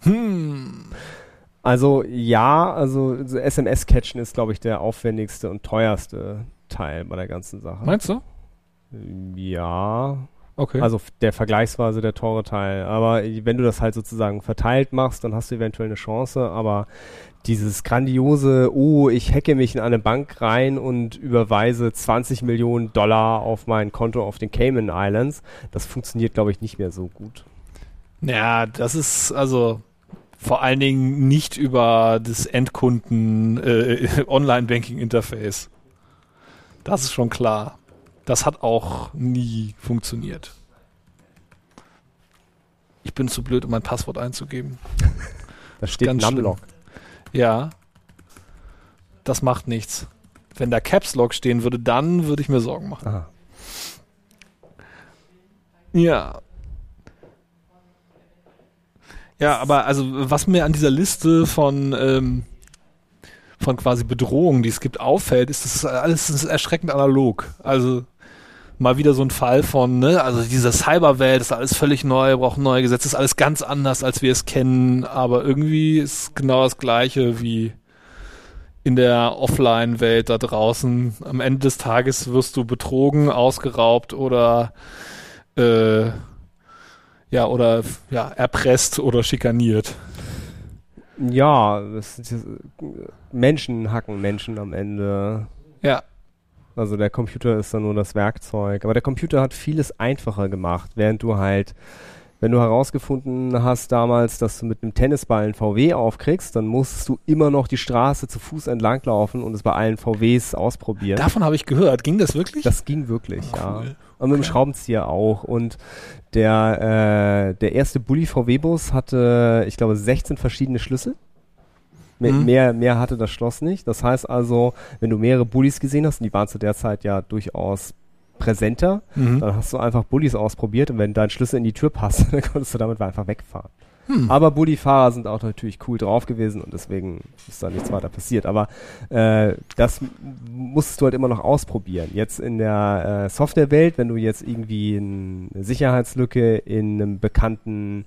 Hm. Also ja, also so SMS-Catchen ist, glaube ich, der aufwendigste und teuerste Teil bei der ganzen Sache. Meinst du? Ja, Okay. also der vergleichsweise der teure Teil. Aber wenn du das halt sozusagen verteilt machst, dann hast du eventuell eine Chance. Aber dieses grandiose, oh, ich hacke mich in eine Bank rein und überweise 20 Millionen Dollar auf mein Konto auf den Cayman Islands, das funktioniert, glaube ich, nicht mehr so gut. Ja, das ist also vor allen Dingen nicht über das Endkunden äh, Online-Banking-Interface. Das ist schon klar. Das hat auch nie funktioniert. Ich bin zu blöd, um mein Passwort einzugeben. Da steht Ganz schlimm. Numlock. Ja. Das macht nichts. Wenn da Caps Lock stehen würde, dann würde ich mir Sorgen machen. Aha. Ja. Ja, aber also was mir an dieser Liste von ähm, von quasi Bedrohungen, die es gibt, auffällt, ist das ist alles ist erschreckend analog. Also mal wieder so ein Fall von, ne, also diese Cyberwelt ist alles völlig neu, braucht neue Gesetze, ist alles ganz anders, als wir es kennen, aber irgendwie ist genau das Gleiche wie in der Offline-Welt da draußen. Am Ende des Tages wirst du betrogen, ausgeraubt oder äh, ja, oder ja, erpresst oder schikaniert. Ja, das, das, Menschen hacken Menschen am Ende. Ja. Also der Computer ist dann nur das Werkzeug. Aber der Computer hat vieles einfacher gemacht, während du halt, wenn du herausgefunden hast damals, dass du mit einem Tennisball einen VW aufkriegst, dann musstest du immer noch die Straße zu Fuß entlanglaufen und es bei allen VWs ausprobieren. Davon habe ich gehört. Ging das wirklich? das ging wirklich, ja. Cool. Und mit dem Okay. Schraubenzieher auch. Und der, äh, der erste Bulli VW-Bus hatte, ich glaube, 16 verschiedene Schlüssel. Mehr, Mhm. mehr, mehr hatte das Schloss nicht. Das heißt also, wenn du mehrere Bullis gesehen hast, und die waren zu der Zeit ja durchaus präsenter, Mhm. dann hast du einfach Bullis ausprobiert und wenn dein Schlüssel in die Tür passt, dann konntest du damit einfach wegfahren. Hm. Aber Bulli-Fahrer sind auch natürlich cool drauf gewesen und deswegen ist da nichts weiter passiert. Aber äh, das musstest du halt immer noch ausprobieren. Jetzt in der äh, Softwarewelt, wenn du jetzt irgendwie eine Sicherheitslücke in einem bekannten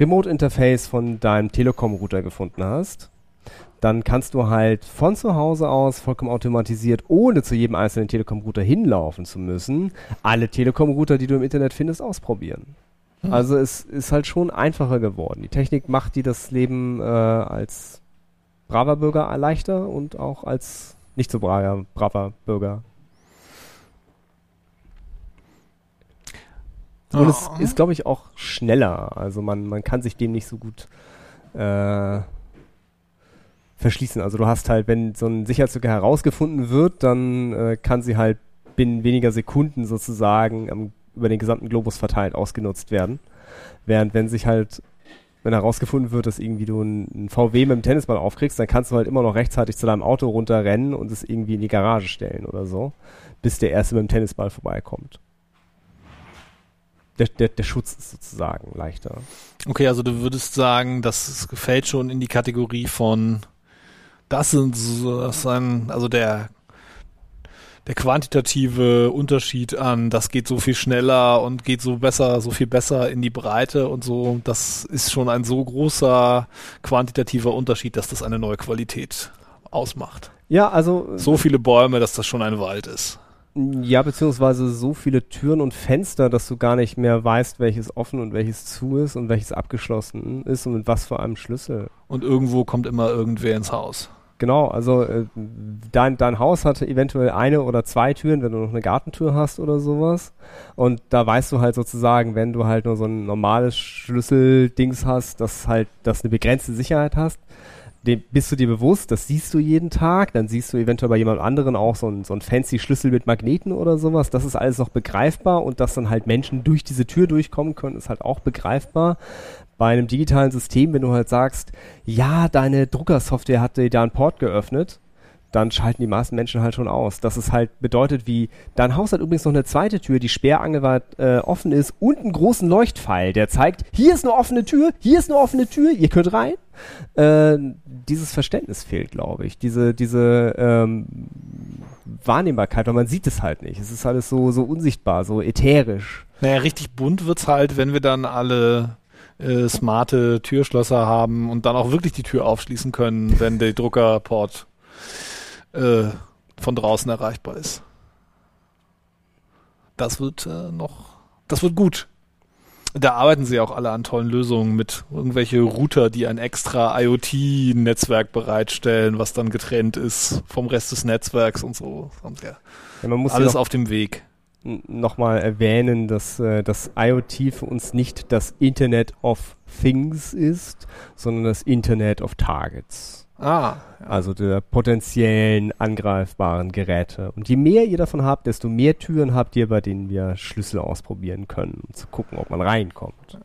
Remote-Interface von deinem Telekom-Router gefunden hast, dann kannst du halt von zu Hause aus vollkommen automatisiert, ohne zu jedem einzelnen Telekom-Router hinlaufen zu müssen, alle Telekom-Router, die du im Internet findest, ausprobieren. Hm. Also es ist halt schon einfacher geworden. Die Technik macht dir das Leben äh, als braver Bürger leichter und auch als nicht so braver, braver Bürger. Und es Oh. ist, glaube ich, auch schneller. Also man, man kann sich dem nicht so gut äh, verschließen. Also du hast halt, wenn so ein Sicherheitslücke herausgefunden wird, dann äh, kann sie halt binnen weniger Sekunden sozusagen am, über den gesamten Globus verteilt ausgenutzt werden. Während wenn sich halt, wenn herausgefunden wird, dass irgendwie du einen VW mit dem Tennisball aufkriegst, dann kannst du halt immer noch rechtzeitig zu deinem Auto runterrennen und es irgendwie in die Garage stellen oder so, bis der erste mit dem Tennisball vorbeikommt. Der, der, der Schutz ist sozusagen leichter. Okay, also du würdest sagen, das fällt schon in die Kategorie von Das sind so, das ist ein, also der der quantitative Unterschied an, das geht so viel schneller und geht so besser, so viel besser in die Breite und so, das ist schon ein so großer quantitativer Unterschied, dass das eine neue Qualität ausmacht. Ja, also. So viele Bäume, dass das schon ein Wald ist. Ja, beziehungsweise so viele Türen und Fenster, dass du gar nicht mehr weißt, welches offen und welches zu ist und welches abgeschlossen ist und mit was für einem Schlüssel. Und irgendwo kommt immer irgendwer ins Haus. Genau, also äh, dein, dein Haus hatte eventuell eine oder zwei Türen, wenn du noch eine Gartentür hast oder sowas. Und da weißt du halt sozusagen, wenn du halt nur so ein normales Schlüsseldings hast, dass halt, das eine begrenzte Sicherheit hast, dem bist du dir bewusst, das siehst du jeden Tag, dann siehst du eventuell bei jemand anderen auch so ein, so ein fancy Schlüssel mit Magneten oder sowas, das ist alles noch begreifbar und dass dann halt Menschen durch diese Tür durchkommen können, ist halt auch begreifbar. Bei einem digitalen System, wenn du halt sagst, ja, deine Druckersoftware hat dir da einen Port geöffnet, dann schalten die meisten Menschen halt schon aus. Das ist halt bedeutet wie, dein Haus hat übrigens noch eine zweite Tür, die sperrangelweit äh, offen ist und einen großen Leuchtpfeil, der zeigt, hier ist eine offene Tür, hier ist eine offene Tür, ihr könnt rein. Äh, dieses Verständnis fehlt, glaube ich. Diese, diese ähm, Wahrnehmbarkeit, weil man sieht es halt nicht. Es ist alles so, so unsichtbar, so ätherisch. Naja, richtig bunt wird's halt, wenn wir dann alle äh, smarte Türschlösser haben und dann auch wirklich die Tür aufschließen können, wenn der Druckerport äh, von draußen erreichbar ist. Das wird äh, noch, das wird gut. Da arbeiten sie auch alle an tollen Lösungen mit irgendwelche Router, die ein extra IoT-Netzwerk bereitstellen, was dann getrennt ist vom Rest des Netzwerks und so. Ja, Ja, man muss alles auf dem Weg. nochmal erwähnen, dass äh, das IoT für uns nicht das Internet of Things ist, sondern das Internet of Targets. Ah, Also der potenziellen angreifbaren Geräte. Und je mehr ihr davon habt, desto mehr Türen habt ihr, bei denen wir Schlüssel ausprobieren können, um zu gucken, ob man reinkommt.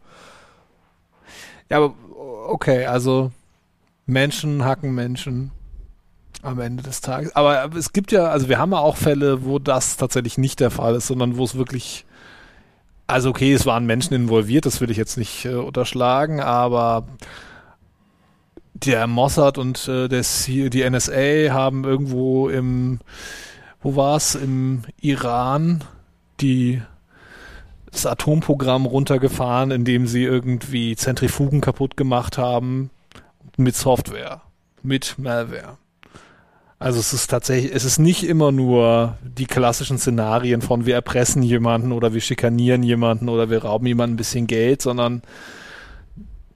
Ja, aber okay, also Menschen hacken Menschen am Ende des Tages. Aber es gibt ja, also wir haben ja auch Fälle, wo das tatsächlich nicht der Fall ist, sondern wo es wirklich, also okay, es waren Menschen involviert, das will ich jetzt nicht äh, unterschlagen, aber der Mossad und äh, C die NSA haben irgendwo im, wo war's, im Iran die das Atomprogramm runtergefahren, indem sie irgendwie Zentrifugen kaputt gemacht haben mit Software, mit Malware. Also es ist tatsächlich, es ist nicht immer nur die klassischen Szenarien von wir erpressen jemanden oder wir schikanieren jemanden oder wir rauben jemanden ein bisschen Geld, sondern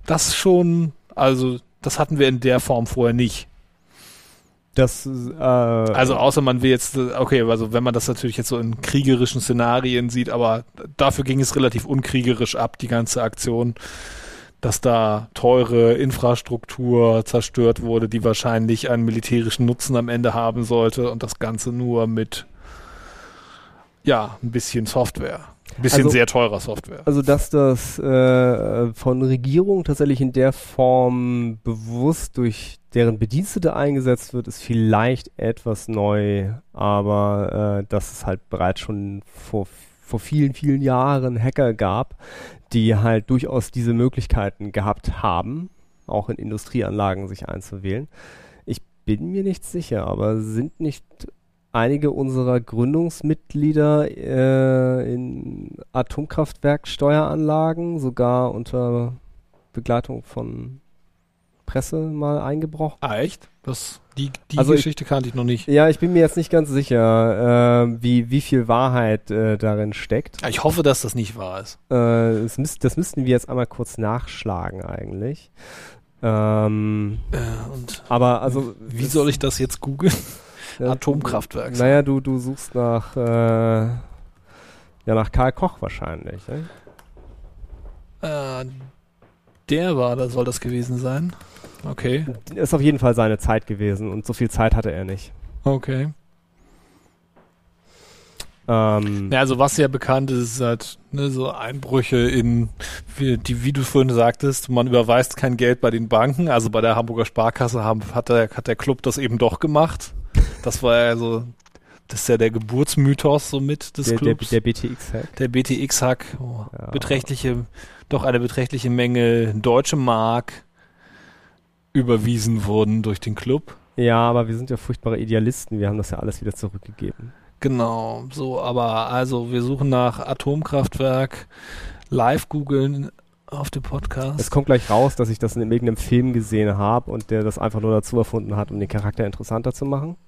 das schon, also das hatten wir in der Form vorher nicht. Das, äh, Also außer man will jetzt, okay, also wenn man das natürlich jetzt so in kriegerischen Szenarien sieht, aber dafür ging es relativ unkriegerisch ab, die ganze Aktion, dass da teure Infrastruktur zerstört wurde, die wahrscheinlich einen militärischen Nutzen am Ende haben sollte und das Ganze nur mit, ja, ein bisschen Software. Bisschen Also- sehr teurer Software. Also, dass das äh, von Regierungen tatsächlich in der Form bewusst durch deren Bedienstete eingesetzt wird, ist vielleicht etwas neu, aber äh, dass es halt bereits schon vor, vor vielen, vielen Jahren Hacker gab, die halt durchaus diese Möglichkeiten gehabt haben, auch in Industrieanlagen sich einzuwählen. Ich bin mir nicht sicher, aber sind nicht einige unserer Gründungsmitglieder äh, in Atomkraftwerksteueranlagen sogar unter Begleitung von Presse mal eingebrochen. Ah, echt? Das, die die Also ich- Geschichte kannte ich noch nicht. Ja, ich bin mir jetzt nicht ganz sicher, äh, wie, wie viel Wahrheit äh, darin steckt. Ich hoffe, dass das nicht wahr ist. Äh, das, müsst, das müssten wir jetzt einmal kurz nachschlagen eigentlich. Ähm, Äh, und aber also wie soll ich das jetzt googeln? Ja, Atomkraftwerk. Naja, du, du suchst nach, äh, ja, nach Karl Koch wahrscheinlich. Ne? Äh, der war, da soll das gewesen sein. Okay. Ist auf jeden Fall seine Zeit gewesen und so viel Zeit hatte er nicht. Okay. Ähm, Ja, also was ja bekannt ist, ist halt ne, so Einbrüche in, wie, die, wie du vorhin sagtest, man überweist kein Geld bei den Banken. Also bei der Hamburger Sparkasse haben, hat, der, hat der Club das eben doch gemacht. Das war ja so, das ist ja der Geburtsmythos so mit des der, der, Clubs. der BTX-Hack. Der BTX-Hack, oh, Ja. beträchtliche, doch eine beträchtliche Menge deutsche Mark überwiesen wurden durch den Club. Ja, aber wir sind ja furchtbare Idealisten. Wir haben das ja alles wieder zurückgegeben. Genau, so, aber also wir suchen nach Atomkraftwerk, live googeln auf dem Podcast. Es kommt gleich raus, dass ich das in irgendeinem Film gesehen habe und der das einfach nur dazu erfunden hat, um den Charakter interessanter zu machen.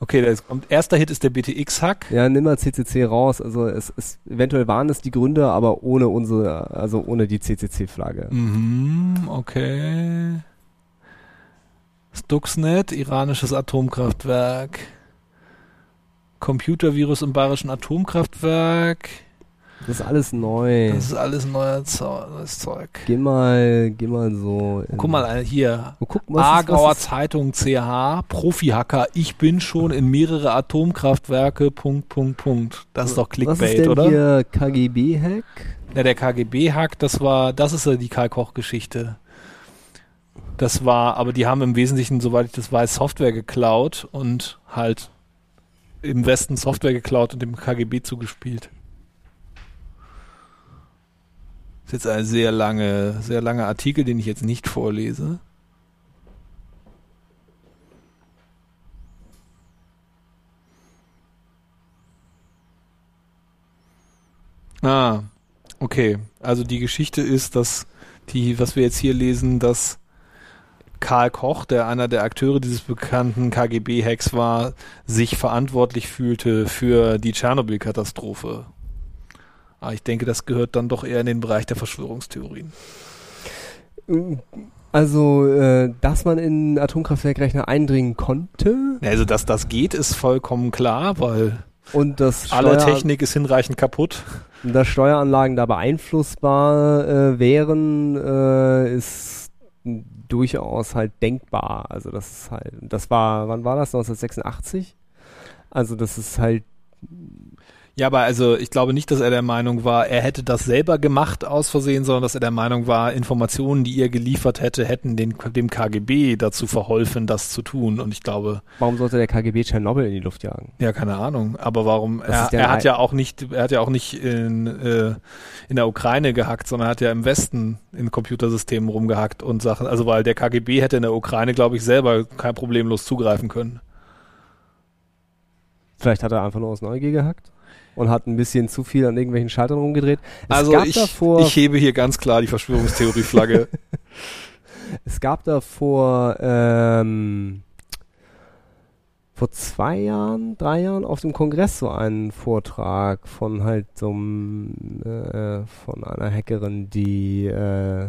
Okay, das kommt. Erster Hit ist der BTX-Hack. Ja, nimm mal CCC raus. Also es ist, eventuell waren es die Gründer, aber ohne unsere, also ohne die CCC-Flagge. Mhm, okay. Stuxnet, iranisches Atomkraftwerk. Computervirus im bayerischen Atomkraftwerk. Das ist alles neu. Das ist alles neues Zeug. Geh mal, geh mal so. Guck mal hier. Oh, guck, Aargauer ist, Zeitung CH, Profi-Hacker, ich bin schon in mehrere Atomkraftwerke, Punkt, Punkt, Punkt. Das ist doch Clickbait, was ist denn oder? Hier KGB-Hack? Ja, der KGB-Hack, das war, das ist ja die Karl-Koch-Geschichte. Das war, aber die haben im Wesentlichen, soweit ich das weiß, Software geklaut und halt im Westen Software geklaut und dem KGB zugespielt. Das ist jetzt ein sehr lange, sehr langer Artikel, den ich jetzt nicht vorlese. Ah, okay. Also die Geschichte ist, dass die, was wir jetzt hier lesen, dass Karl Koch, der einer der Akteure dieses bekannten KGB-Hacks war, sich verantwortlich fühlte für die Tschernobyl-Katastrophe. Aber ich denke, das gehört dann doch eher in den Bereich der Verschwörungstheorien. Also, äh, dass man in Atomkraftwerkrechner eindringen konnte? Also, dass das geht, ist vollkommen klar, weil und das alle Technik ist hinreichend kaputt. Dass Steueranlagen da beeinflussbar äh, wären, äh, ist durchaus halt denkbar. Also das ist halt, das war, wann war das? 1986? Also das ist halt ja, aber also ich glaube nicht, dass er der Meinung war, er hätte das selber gemacht aus Versehen, sondern dass er der Meinung war, Informationen, die er geliefert hätte, hätten den, dem KGB dazu verholfen, das zu tun. Und ich glaube. Warum sollte der KGB Tschernobyl in die Luft jagen? Ja, keine Ahnung. Aber warum? Er, er, hat ja auch nicht, er hat ja auch nicht in, äh, in der Ukraine gehackt, sondern hat ja im Westen in Computersystemen rumgehackt und Sachen. Also weil der KGB hätte in der Ukraine, glaube ich, selber kein Problemlos zugreifen können. Vielleicht hat er einfach nur aus Neugier gehackt? Und hat ein bisschen zu viel an irgendwelchen Schaltern rumgedreht. Es also ich, ich hebe hier ganz klar die Verschwörungstheorie-Flagge. es gab da vor, ähm, vor zwei Jahren, drei Jahren auf dem Kongress so einen Vortrag von halt so einem, äh, von einer Hackerin, die äh,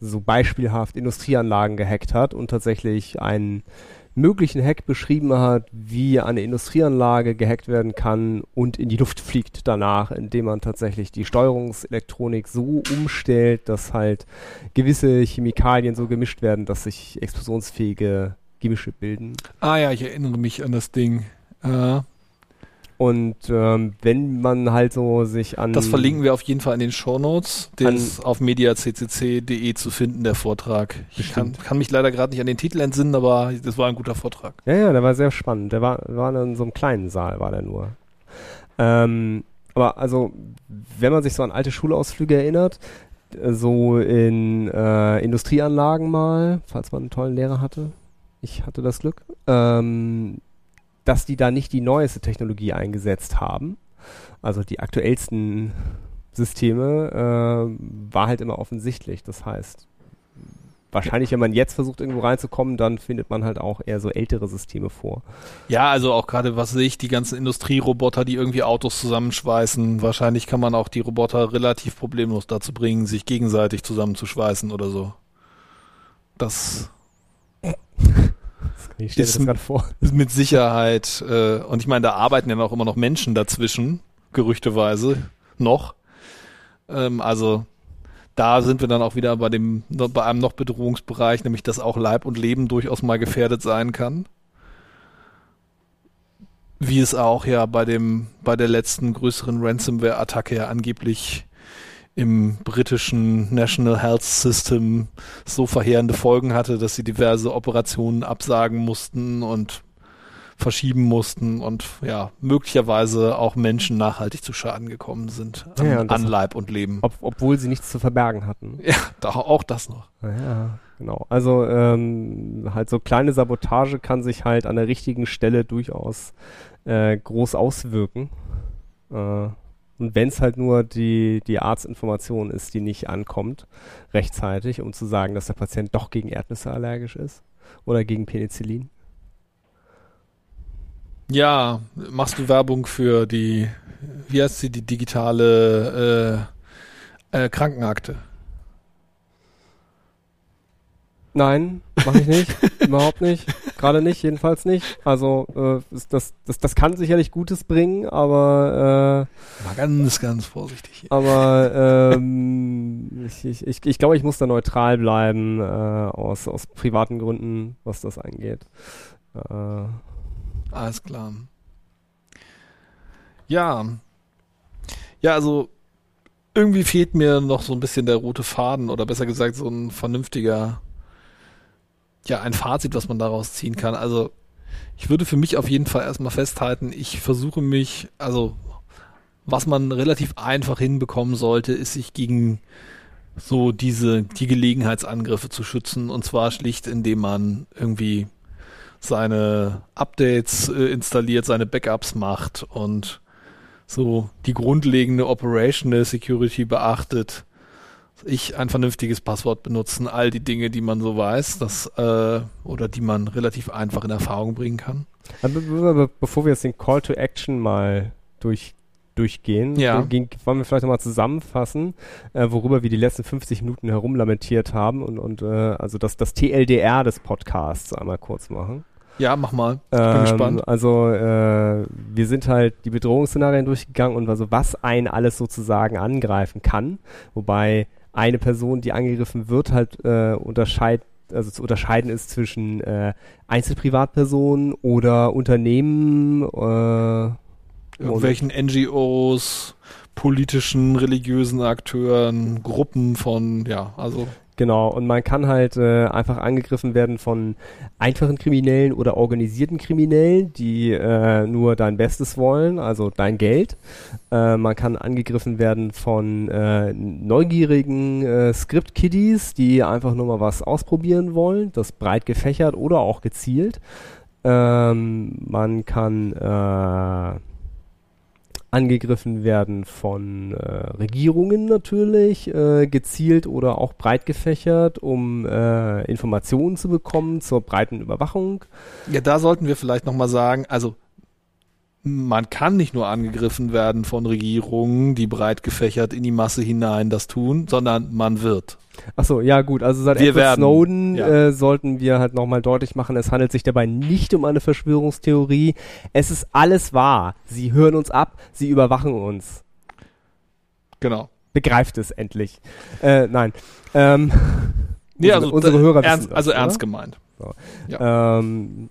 so beispielhaft Industrieanlagen gehackt hat und tatsächlich einen möglichen Hack beschrieben hat, wie eine Industrieanlage gehackt werden kann und in die Luft fliegt danach, indem man tatsächlich die Steuerungselektronik so umstellt, dass halt gewisse Chemikalien so gemischt werden, dass sich explosionsfähige Gemische bilden. Ah ja, ich erinnere mich an das Ding. Äh, und ähm, wenn man halt so sich an. Das verlinken wir auf jeden Fall in den Show Notes. Der ist auf mediaccc.de zu finden, der Vortrag. Ich kann, kann, mich leider gerade nicht an den Titel entsinnen, aber das war ein guter Vortrag. Ja, ja, der war sehr spannend. Der war, war in so einem kleinen Saal, war der nur. Ähm, aber also, wenn man sich so an alte Schulausflüge erinnert, so in äh, Industrieanlagen mal, falls man einen tollen Lehrer hatte. Ich hatte das Glück. Ähm, dass die da nicht die neueste Technologie eingesetzt haben. Also die aktuellsten Systeme äh, war halt immer offensichtlich. Das heißt, wahrscheinlich, wenn man jetzt versucht, irgendwo reinzukommen, dann findet man halt auch eher so ältere Systeme vor. Ja, also auch gerade, was sehe ich, die ganzen Industrieroboter, die irgendwie Autos zusammenschweißen. Wahrscheinlich kann man auch die Roboter relativ problemlos dazu bringen, sich gegenseitig zusammenzuschweißen oder so. Das ich stelle mir das gerade vor. Ist mit Sicherheit. Äh, und ich meine, da arbeiten ja auch immer noch Menschen dazwischen, gerüchteweise, noch. Ähm, also da sind wir dann auch wieder bei dem, bei einem noch Bedrohungsbereich, nämlich dass auch Leib und Leben durchaus mal gefährdet sein kann. Wie es auch ja bei dem, bei der letzten größeren Ransomware-Attacke ja angeblich im britischen National Health System so verheerende Folgen hatte, dass sie diverse Operationen absagen mussten und verschieben mussten und ja, möglicherweise auch Menschen nachhaltig zu Schaden gekommen sind an, ja, an Leib und Leben. Ob, obwohl sie nichts zu verbergen hatten. Ja, da, auch das noch. Ja, genau. Also ähm, halt so kleine Sabotage kann sich halt an der richtigen Stelle durchaus äh, groß auswirken. Äh, und wenn es halt nur die, die Arztinformation ist, die nicht ankommt, rechtzeitig, um zu sagen, dass der Patient doch gegen Erdnüsse allergisch ist oder gegen Penicillin. Ja, machst du Werbung für die, wie heißt sie, die digitale äh, äh, Krankenakte? Nein, mache ich nicht. Überhaupt nicht. Gerade nicht, jedenfalls nicht. Also äh, das, das, das kann sicherlich Gutes bringen, aber äh, Mal ganz, ganz vorsichtig. Hier. Aber ähm, ich, ich, ich, ich glaube, ich muss da neutral bleiben äh, aus, aus privaten Gründen, was das angeht. Äh, Alles klar. Ja. Ja, also irgendwie fehlt mir noch so ein bisschen der rote Faden oder besser gesagt so ein vernünftiger ja, ein Fazit, was man daraus ziehen kann. Also ich würde für mich auf jeden Fall erstmal festhalten, ich versuche mich, also was man relativ einfach hinbekommen sollte, ist sich gegen so diese, die Gelegenheitsangriffe zu schützen und zwar schlicht, indem man irgendwie seine Updates äh, installiert, seine Backups macht und so die grundlegende Operational Security beachtet ich ein vernünftiges Passwort benutzen, all die Dinge, die man so weiß, das äh, oder die man relativ einfach in Erfahrung bringen kann. Aber bevor wir jetzt den Call to Action mal durch durchgehen, ja. Gehen, wollen wir vielleicht nochmal zusammenfassen, äh, worüber wir die letzten 50 Minuten herumlamentiert haben und, und äh, also das, das TLDR des Podcasts einmal kurz machen. Ja, mach mal. Ich bin ähm, gespannt. Also äh, wir sind halt die Bedrohungsszenarien durchgegangen und also was einen alles sozusagen angreifen kann, wobei eine Person, die angegriffen wird, halt äh, unterscheidet also zu unterscheiden ist zwischen äh, Einzelprivatpersonen oder Unternehmen, äh, irgendwelchen NGOs, politischen, religiösen Akteuren, Gruppen von, ja, also Genau, und man kann halt äh, einfach angegriffen werden von einfachen Kriminellen oder organisierten Kriminellen, die äh, nur dein Bestes wollen, also dein Geld. Äh, man kann angegriffen werden von äh, neugierigen äh, Script-Kiddies, die einfach nur mal was ausprobieren wollen, das breit gefächert oder auch gezielt. Ähm, man kann äh, angegriffen werden von äh, Regierungen natürlich, äh, gezielt oder auch breit gefächert, um äh, Informationen zu bekommen zur breiten Überwachung. Ja, da sollten wir vielleicht nochmal sagen, also man kann nicht nur angegriffen werden von Regierungen, die breit gefächert in die Masse hinein das tun, sondern man wird. Achso, ja gut, also seit wir Edward werden, Snowden ja. äh, sollten wir halt nochmal deutlich machen, es handelt sich dabei nicht um eine Verschwörungstheorie. Es ist alles wahr. Sie hören uns ab, sie überwachen uns. Genau. Begreift es endlich. Äh, nein. Ähm, Nee, unsere, also, unsere da- Hörer ernst, wissen das, also oder? ernst gemeint. Ähm,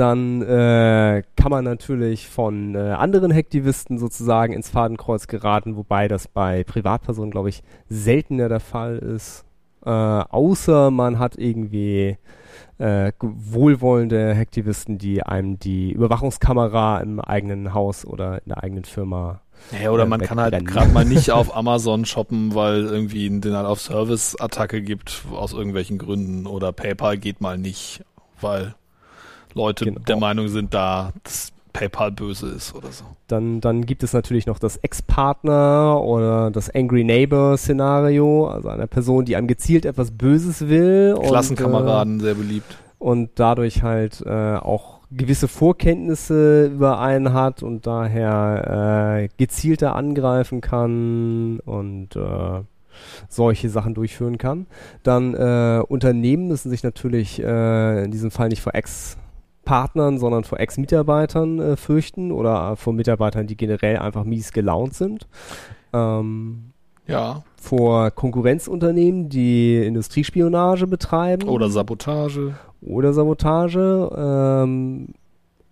dann äh, kann man natürlich von äh, anderen Hacktivisten sozusagen ins Fadenkreuz geraten, wobei das bei Privatpersonen, glaube ich, seltener der Fall ist. Äh, außer man hat irgendwie äh, wohlwollende Hacktivisten, die einem die Überwachungskamera im eigenen Haus oder in der eigenen Firma Ja, oder äh, man kann halt gerade mal nicht auf Amazon shoppen, weil irgendwie eine Denial-of-Service-Attacke gibt, aus irgendwelchen Gründen. Oder PayPal geht mal nicht, weil Leute Genau. der Meinung sind, da dass PayPal böse ist oder so. Dann, dann gibt es natürlich noch das Ex-Partner oder das Angry Neighbor-Szenario, also eine Person, die einem gezielt etwas Böses will. Klassenkameraden, sehr beliebt. Und, äh, und dadurch halt äh, auch gewisse Vorkenntnisse über einen hat und daher äh, gezielter angreifen kann und äh, solche Sachen durchführen kann. Dann äh, Unternehmen müssen sich natürlich äh, in diesem Fall nicht vor Ex-Partnern, sondern vor Ex-Mitarbeitern äh, fürchten oder vor Mitarbeitern, die generell einfach mies gelaunt sind. Ähm, Ja. vor Konkurrenzunternehmen, die Industriespionage betreiben Oder Sabotage. oder Sabotage ähm,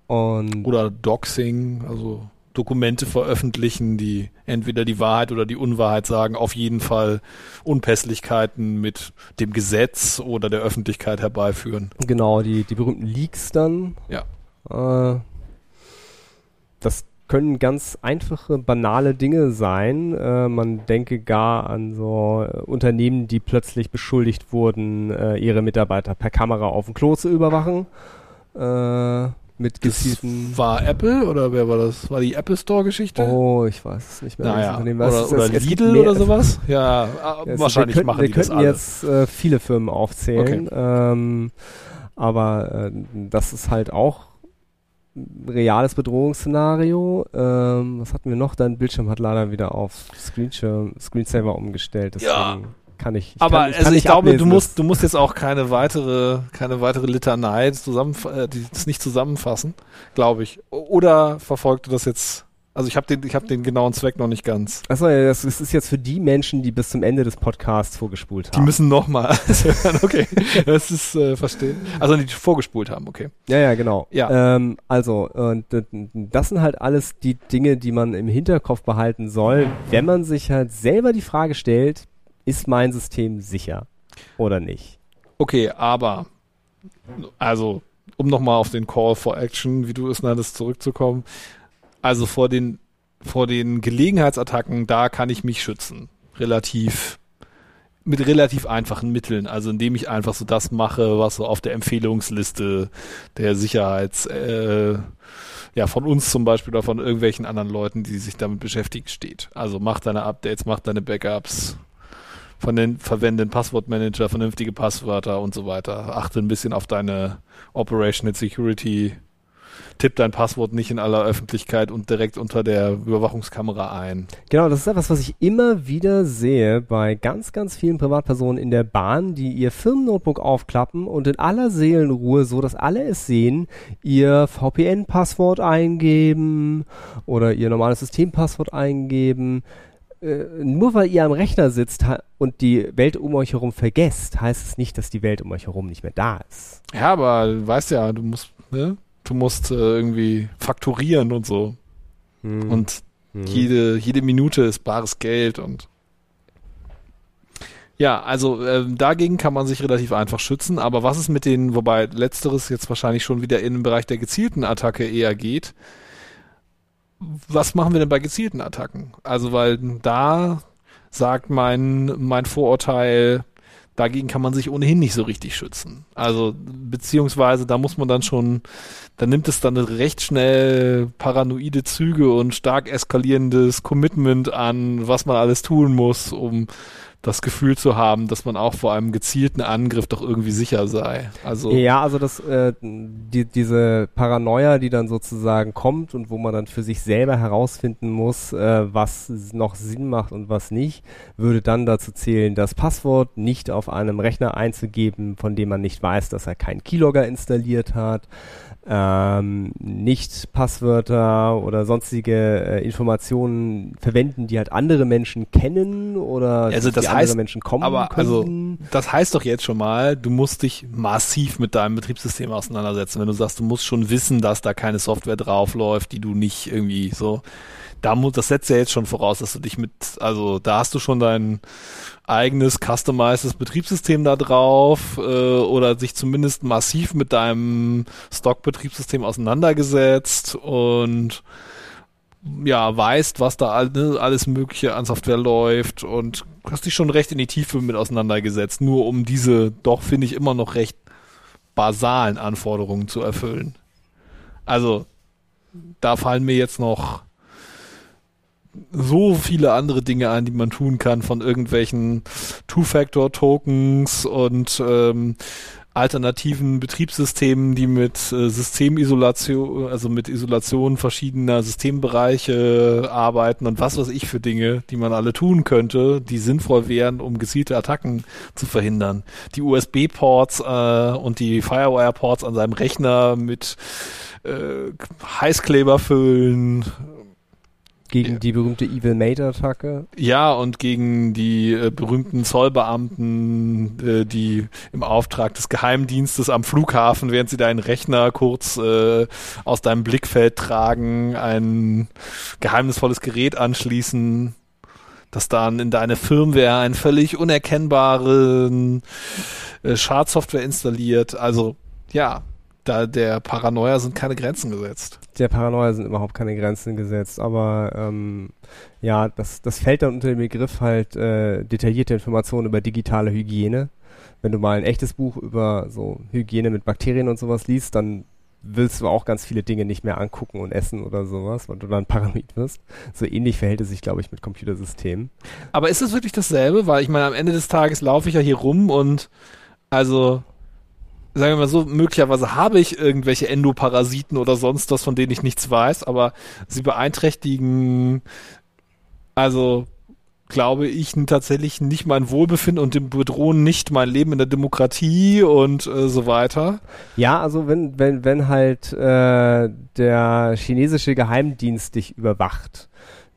und Oder Doxing, also Dokumente veröffentlichen, die entweder die Wahrheit oder die Unwahrheit sagen, auf jeden Fall Unpässlichkeiten mit dem Gesetz oder der Öffentlichkeit herbeiführen. genau die die berühmten Leaks dann. Ja. Äh, das können ganz einfache, banale Dinge sein. Äh, man denke gar an so äh, Unternehmen, die plötzlich beschuldigt wurden, äh, ihre Mitarbeiter per Kamera auf dem Klo zu überwachen. Äh, mit gezielten. Das war Apple oder wer war das? War die Apple Store Geschichte? Oh, ich weiß es nicht mehr. Naja. Oder, oder es, Lidl oder sowas? Ja, ja wahrscheinlich wir könnten, machen wir die das könnten jetzt äh, viele Firmen aufzählen. Ähm, aber äh, das ist halt auch ein reales Bedrohungsszenario. Ähm, was hatten wir noch? Dein Bildschirm hat leider wieder auf Screenshare, Screensaver umgestellt. Deswegen Ja. Kann ich. ich Aber kann, ich also kann ich glaube, du ablesen, musst, du musst jetzt auch keine weitere, keine weitere Litanei zusammen, äh, die- das nicht zusammenfassen, glaube ich. Oder verfolgt du das jetzt? Also ich habe den, ich habe den genauen Zweck noch nicht ganz. Achso, ja, das, ist jetzt für die Menschen, die bis zum Ende des Podcasts vorgespult Die haben. müssen noch mal hören. Okay, das ist äh, verstehen. Also die vorgespult haben. Okay. Ja, ja, genau. Ja. Ähm, also, und das sind halt alles die Dinge, die man im Hinterkopf behalten soll, wenn man sich halt selber die Frage stellt, ist mein System sicher oder nicht? Okay, aber also um noch mal auf den Call for Action, wie du es nanntest, zurückzukommen. Also vor den vor den Gelegenheitsattacken, da kann ich mich schützen, relativ mit relativ einfachen Mitteln, also indem ich einfach so das mache, was so auf der Empfehlungsliste der Sicherheits äh, ja von uns zum Beispiel oder von irgendwelchen anderen Leuten, die sich damit beschäftigen, steht. Also mach deine Updates, mach deine Backups, von den verwenden Passwortmanager, vernünftige Passwörter und so weiter. Achte ein bisschen auf deine Operational Security. Tipp dein Passwort nicht in aller Öffentlichkeit und direkt unter der Überwachungskamera ein. Genau, das ist etwas, was ich immer wieder sehe bei ganz, ganz vielen Privatpersonen in der Bahn, die ihr Firmennotebook aufklappen und in aller Seelenruhe, so dass alle es sehen, ihr VPN-Passwort eingeben oder ihr normales Systempasswort eingeben. Äh, nur weil ihr am Rechner sitzt und die Welt um euch herum vergesst, heißt es nicht, dass die Welt um euch herum nicht mehr da ist. Ja, aber du weißt ja, du musst, ne? Du musst äh, irgendwie fakturieren und so. Hm. Und Hm. jede, jede Minute ist bares Geld und ja, also ähm, dagegen kann man sich relativ einfach schützen, aber was ist mit den, wobei letzteres jetzt wahrscheinlich schon wieder in den Bereich der gezielten Attacke eher geht, was machen wir denn bei gezielten Attacken? Also, weil da sagt mein, mein Vorurteil, dagegen kann man sich ohnehin nicht so richtig schützen. Also, beziehungsweise da muss man dann schon, da nimmt es dann recht schnell paranoide Züge und stark eskalierendes Commitment an, was man alles tun muss, um das Gefühl zu haben, dass man auch vor einem gezielten Angriff doch irgendwie sicher sei. Also, Ja, also das, äh, die, diese Paranoia, die dann sozusagen kommt und wo man dann für sich selber herausfinden muss, äh, was noch Sinn macht und was nicht, würde dann dazu zählen, das Passwort nicht auf einem Rechner einzugeben, von dem man nicht weiß, dass er keinen Keylogger installiert hat, ähm, nicht Passwörter oder sonstige äh, Informationen verwenden, die halt andere Menschen kennen oder Also das die heißt, andere Menschen kommen aber also könnten. das heißt doch jetzt schon mal, du musst dich massiv mit deinem Betriebssystem auseinandersetzen. Wenn du sagst, du musst schon wissen, dass da keine Software draufläuft, die du nicht irgendwie so, da muss, das setzt ja jetzt schon voraus, dass du dich mit, also da hast du schon dein eigenes customizedes Betriebssystem da drauf äh, oder sich zumindest massiv mit deinem Stock-Betriebssystem auseinandergesetzt und ja, weißt, was da ne, alles Mögliche an Software läuft und hast dich schon recht in die Tiefe mit auseinandergesetzt, nur um diese doch, finde ich, immer noch recht basalen Anforderungen zu erfüllen. Also, da fallen mir jetzt noch so viele andere Dinge ein, die man tun kann, von irgendwelchen Two-Factor-Tokens und ähm, alternativen Betriebssystemen, die mit äh, Systemisolation, also mit Isolation verschiedener Systembereiche arbeiten und was weiß ich für Dinge, die man alle tun könnte, die sinnvoll wären, um gezielte Attacken zu verhindern. Die USB-Ports äh, und die Firewire-Ports an seinem Rechner mit äh, Heißkleber füllen, Gegen Ja. die berühmte Evil Mate-Attacke. Ja, und gegen die äh, berühmten Zollbeamten, äh, die im Auftrag des Geheimdienstes am Flughafen, während sie deinen Rechner kurz äh, aus deinem Blickfeld tragen, ein geheimnisvolles Gerät anschließen, das dann in deine Firmware einen völlig unerkennbaren äh, Schadsoftware installiert. Also ja, da der Paranoia sind keine Grenzen gesetzt. Der Paranoia sind überhaupt keine Grenzen gesetzt, aber ähm, ja, das, das fällt dann unter den Begriff halt äh, detaillierte Informationen über digitale Hygiene. Wenn du mal ein echtes Buch über so Hygiene mit Bakterien und sowas liest, dann willst du auch ganz viele Dinge nicht mehr angucken und essen oder sowas, weil du dann paranoid wirst. So ähnlich verhält es sich, glaube ich, mit Computersystemen. Aber ist es wirklich dasselbe? Weil ich meine, am Ende des Tages laufe ich ja hier rum und also sagen wir mal so, möglicherweise habe ich irgendwelche Endoparasiten oder sonst was, von denen ich nichts weiß, aber sie beeinträchtigen also glaube ich, tatsächlich nicht mein Wohlbefinden und bedrohen nicht mein Leben in der Demokratie und äh, so weiter. Ja, also wenn, wenn, wenn halt äh, der chinesische Geheimdienst dich überwacht,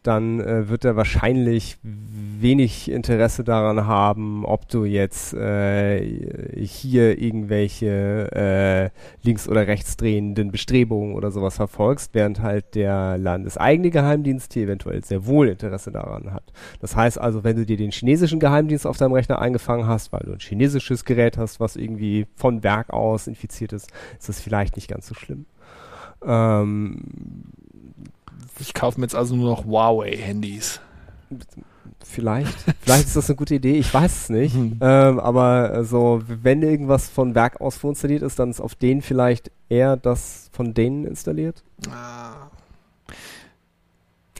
dann äh, wird er wahrscheinlich wenig Interesse daran haben, ob du jetzt äh, hier irgendwelche äh, links- oder rechtsdrehenden Bestrebungen oder sowas verfolgst, während halt der landeseigene Geheimdienst hier eventuell sehr wohl Interesse daran hat. Das heißt also, wenn du dir den chinesischen Geheimdienst auf deinem Rechner eingefangen hast, weil du ein chinesisches Gerät hast, was irgendwie von Werk aus infiziert ist, ist das vielleicht nicht ganz so schlimm. Ähm, ich kaufe mir jetzt also nur noch Huawei-Handys. Vielleicht. Vielleicht ist das eine gute Idee, ich weiß es nicht. Mhm. Ähm, aber so, wenn irgendwas von Werk aus vorinstalliert ist, dann ist auf den vielleicht eher das von denen installiert. Ah.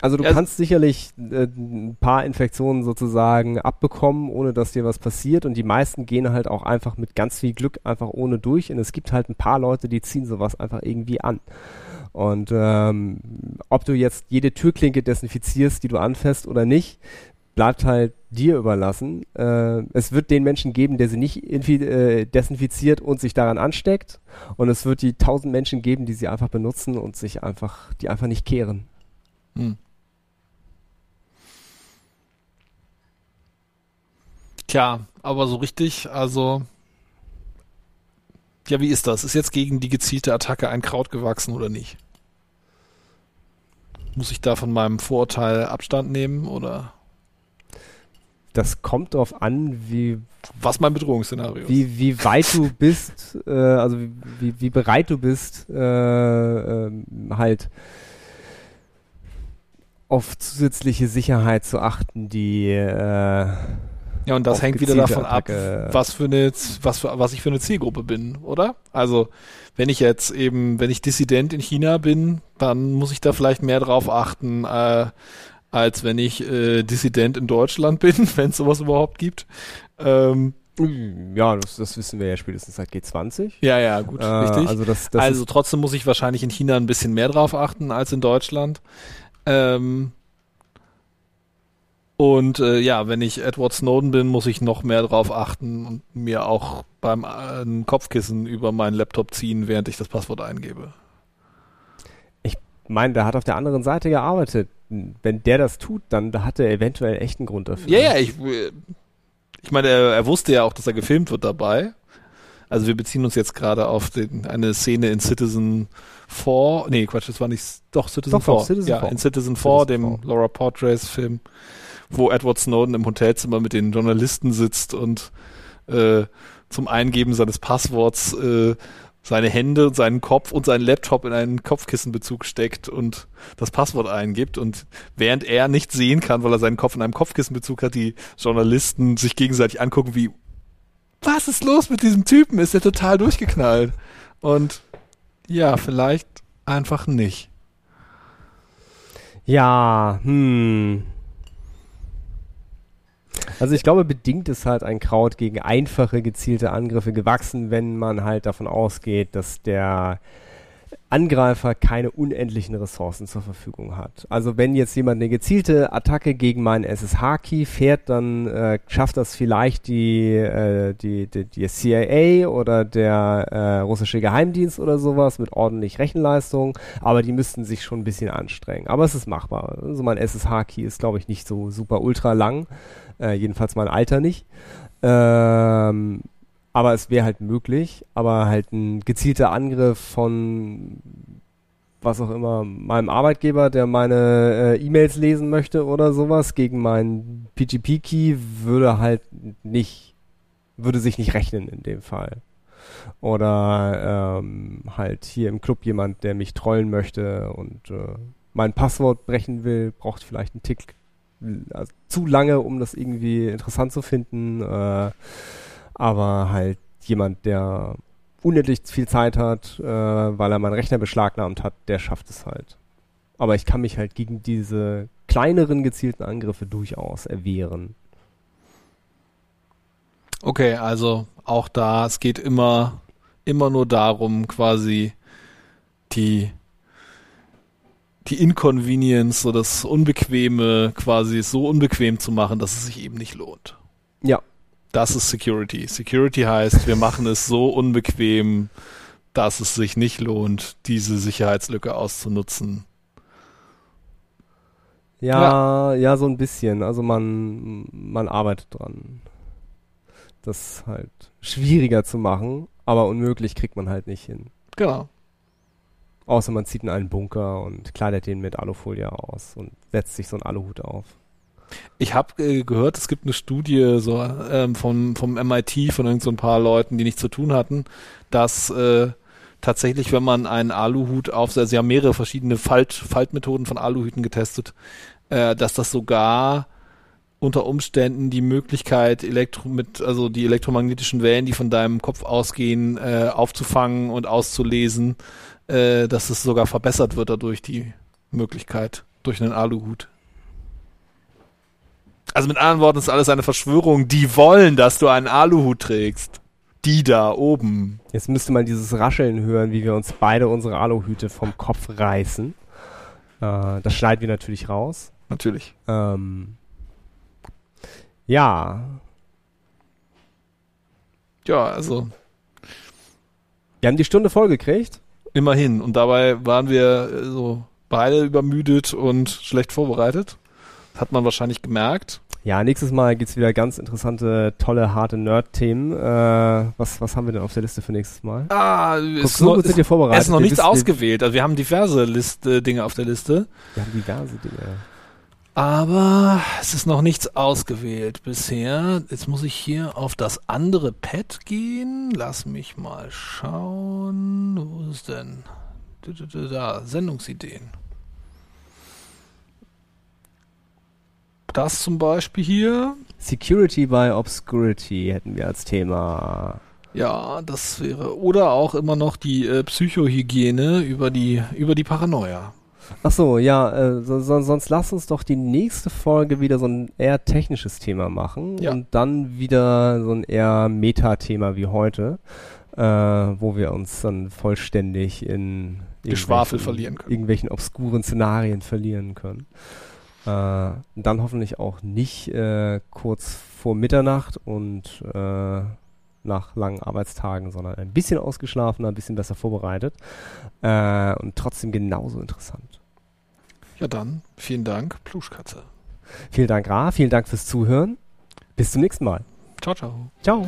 Also du ja. kannst sicherlich äh, ein paar Infektionen sozusagen abbekommen, ohne dass dir was passiert. Und die meisten gehen halt auch einfach mit ganz viel Glück einfach ohne durch. Und es gibt halt ein paar Leute, die ziehen sowas einfach irgendwie an. Und ähm, ob du jetzt jede Türklinke desinfizierst, die du anfasst oder nicht, bleibt halt dir überlassen. Äh, es wird den Menschen geben, der sie nicht äh, desinfiziert und sich daran ansteckt. Und es wird die tausend Menschen geben, die sie einfach benutzen und sich einfach, die einfach nicht kehren. Hm. Tja, aber so richtig, also ja, wie ist das? Ist jetzt gegen die gezielte Attacke ein Kraut gewachsen oder nicht? Muss ich da von meinem Vorurteil Abstand nehmen oder? das kommt darauf an, wie was mein Bedrohungsszenario ist. Wie, wie weit du bist, äh, also wie, wie bereit du bist, äh, äh, halt auf zusätzliche Sicherheit zu achten, die äh, ja, und das hängt wieder davon Attacke. ab, was für eine, was für, was ich für eine Zielgruppe bin, oder? Also, wenn ich jetzt eben, wenn ich Dissident in China bin, dann muss ich da vielleicht mehr drauf achten, äh, als wenn ich äh, Dissident in Deutschland bin, wenn es sowas überhaupt gibt. Ähm, ja, das, das wissen wir ja spätestens seit G20. Ja, ja, gut, äh, richtig. Also, das, das also trotzdem muss ich wahrscheinlich in China ein bisschen mehr drauf achten als in Deutschland. Ähm, und äh, ja, wenn ich Edward Snowden bin, muss ich noch mehr drauf achten und mir auch beim äh, Kopfkissen über meinen Laptop ziehen, während ich das Passwort eingebe. Ich meine, der hat auf der anderen Seite gearbeitet wenn der das tut, dann da hat er eventuell echt einen Grund dafür. Ja, ja, ich, ich meine, er, er wusste ja auch, dass er gefilmt wird dabei. Also wir beziehen uns jetzt gerade auf den, eine Szene in Citizen 4, nee, Quatsch, das war nicht, doch Citizen doch, 4. Doch, Citizen ja, 4. in Citizen 4, dem 4. Laura Portrays Film, wo Edward Snowden im Hotelzimmer mit den Journalisten sitzt und äh, zum Eingeben seines Passworts äh, seine Hände seinen Kopf und seinen Laptop in einen Kopfkissenbezug steckt und das Passwort eingibt und während er nicht sehen kann, weil er seinen Kopf in einem Kopfkissenbezug hat, die Journalisten sich gegenseitig angucken wie was ist los mit diesem Typen? Ist der total durchgeknallt? Und ja, vielleicht einfach nicht. Ja, hm. Also ich glaube, bedingt ist halt ein Kraut gegen einfache, gezielte Angriffe gewachsen, wenn man halt davon ausgeht, dass der Angreifer keine unendlichen Ressourcen zur Verfügung hat. Also wenn jetzt jemand eine gezielte Attacke gegen meinen SSH-Key fährt, dann äh, schafft das vielleicht die, äh, die, die, die CIA oder der äh, russische Geheimdienst oder sowas mit ordentlich Rechenleistung, aber die müssten sich schon ein bisschen anstrengen. Aber es ist machbar. Also mein SSH-Key ist, glaube ich, nicht so super ultra lang. Äh, jedenfalls mein Alter nicht. Ähm, aber es wäre halt möglich, aber halt ein gezielter Angriff von was auch immer, meinem Arbeitgeber, der meine äh, E-Mails lesen möchte oder sowas, gegen meinen PGP-Key würde halt nicht, würde sich nicht rechnen in dem Fall. Oder ähm, halt hier im Club jemand, der mich trollen möchte und äh, mein Passwort brechen will, braucht vielleicht einen Tick also zu lange, um das irgendwie interessant zu finden. Äh, aber halt jemand, der unendlich viel Zeit hat, äh, weil er meinen Rechner beschlagnahmt hat, der schafft es halt. Aber ich kann mich halt gegen diese kleineren gezielten Angriffe durchaus erwehren. Okay, also auch da, es geht immer, immer nur darum, quasi die, die Inconvenience, so das Unbequeme quasi so unbequem zu machen, dass es sich eben nicht lohnt. Ja. Das ist Security. Security heißt, wir machen es so unbequem, dass es sich nicht lohnt, diese Sicherheitslücke auszunutzen. Ja, ja, ja, so ein bisschen. Also man, man arbeitet dran. Das halt schwieriger zu machen, aber unmöglich kriegt man halt nicht hin. Genau. Außer man zieht in einen Bunker und kleidet den mit Alufolie aus und setzt sich so einen Aluhut auf. Ich habe äh, gehört, es gibt eine Studie so ähm, vom, vom MIT von irgend so ein paar Leuten, die nichts zu tun hatten, dass äh, tatsächlich, wenn man einen Aluhut aufsetzt, sie haben mehrere verschiedene Falt, Faltmethoden von Aluhüten getestet, äh, dass das sogar unter Umständen die Möglichkeit, Elektro mit, also die elektromagnetischen Wellen, die von deinem Kopf ausgehen, äh, aufzufangen und auszulesen, äh, dass es sogar verbessert wird dadurch die Möglichkeit durch einen Aluhut. Also mit anderen Worten ist alles eine Verschwörung. Die wollen, dass du einen Aluhut trägst. Die da oben. Jetzt müsste man dieses Rascheln hören, wie wir uns beide unsere Aluhüte vom Kopf reißen. Äh, das schneiden wir natürlich raus. Natürlich. Ähm, ja. Ja, also. Wir haben die Stunde voll gekriegt. Immerhin. Und dabei waren wir äh, so beide übermüdet und schlecht vorbereitet. Hat man wahrscheinlich gemerkt. Ja, nächstes Mal gibt's wieder ganz interessante, tolle, harte Nerd-Themen. Äh, was, was haben wir denn auf der Liste für nächstes Mal? Ah, Guck, ist so noch, wir vorbereitet. es ist noch Wir nichts wissen- ausgewählt. Also wir haben diverse Liste, Dinge auf der Liste. Wir haben diverse Dinge. Aber es ist noch nichts ausgewählt bisher. Jetzt muss ich hier auf das andere Pad gehen. Lass mich mal schauen. Wo ist es denn? Da. Sendungsideen. Das zum Beispiel hier. Security by Obscurity hätten wir als Thema. Ja, das wäre. Oder auch immer noch die äh, Psychohygiene über die, über die Paranoia. Ach so, ja, äh, so, so, sonst lass uns doch die nächste Folge wieder so ein eher technisches Thema machen Ja. und dann wieder so ein eher Meta-Thema wie heute, äh, wo wir uns dann vollständig in Geschwafel verlieren können. irgendwelchen obskuren Szenarien verlieren können. Äh, dann hoffentlich auch nicht äh, kurz vor Mitternacht und äh, nach langen Arbeitstagen, sondern ein bisschen ausgeschlafener, ein bisschen besser vorbereitet äh, und trotzdem genauso interessant. Ja dann, vielen Dank, Pluschkatze. Vielen Dank, Ra. Vielen Dank fürs Zuhören. Bis zum nächsten Mal. Ciao, ciao. Ciao.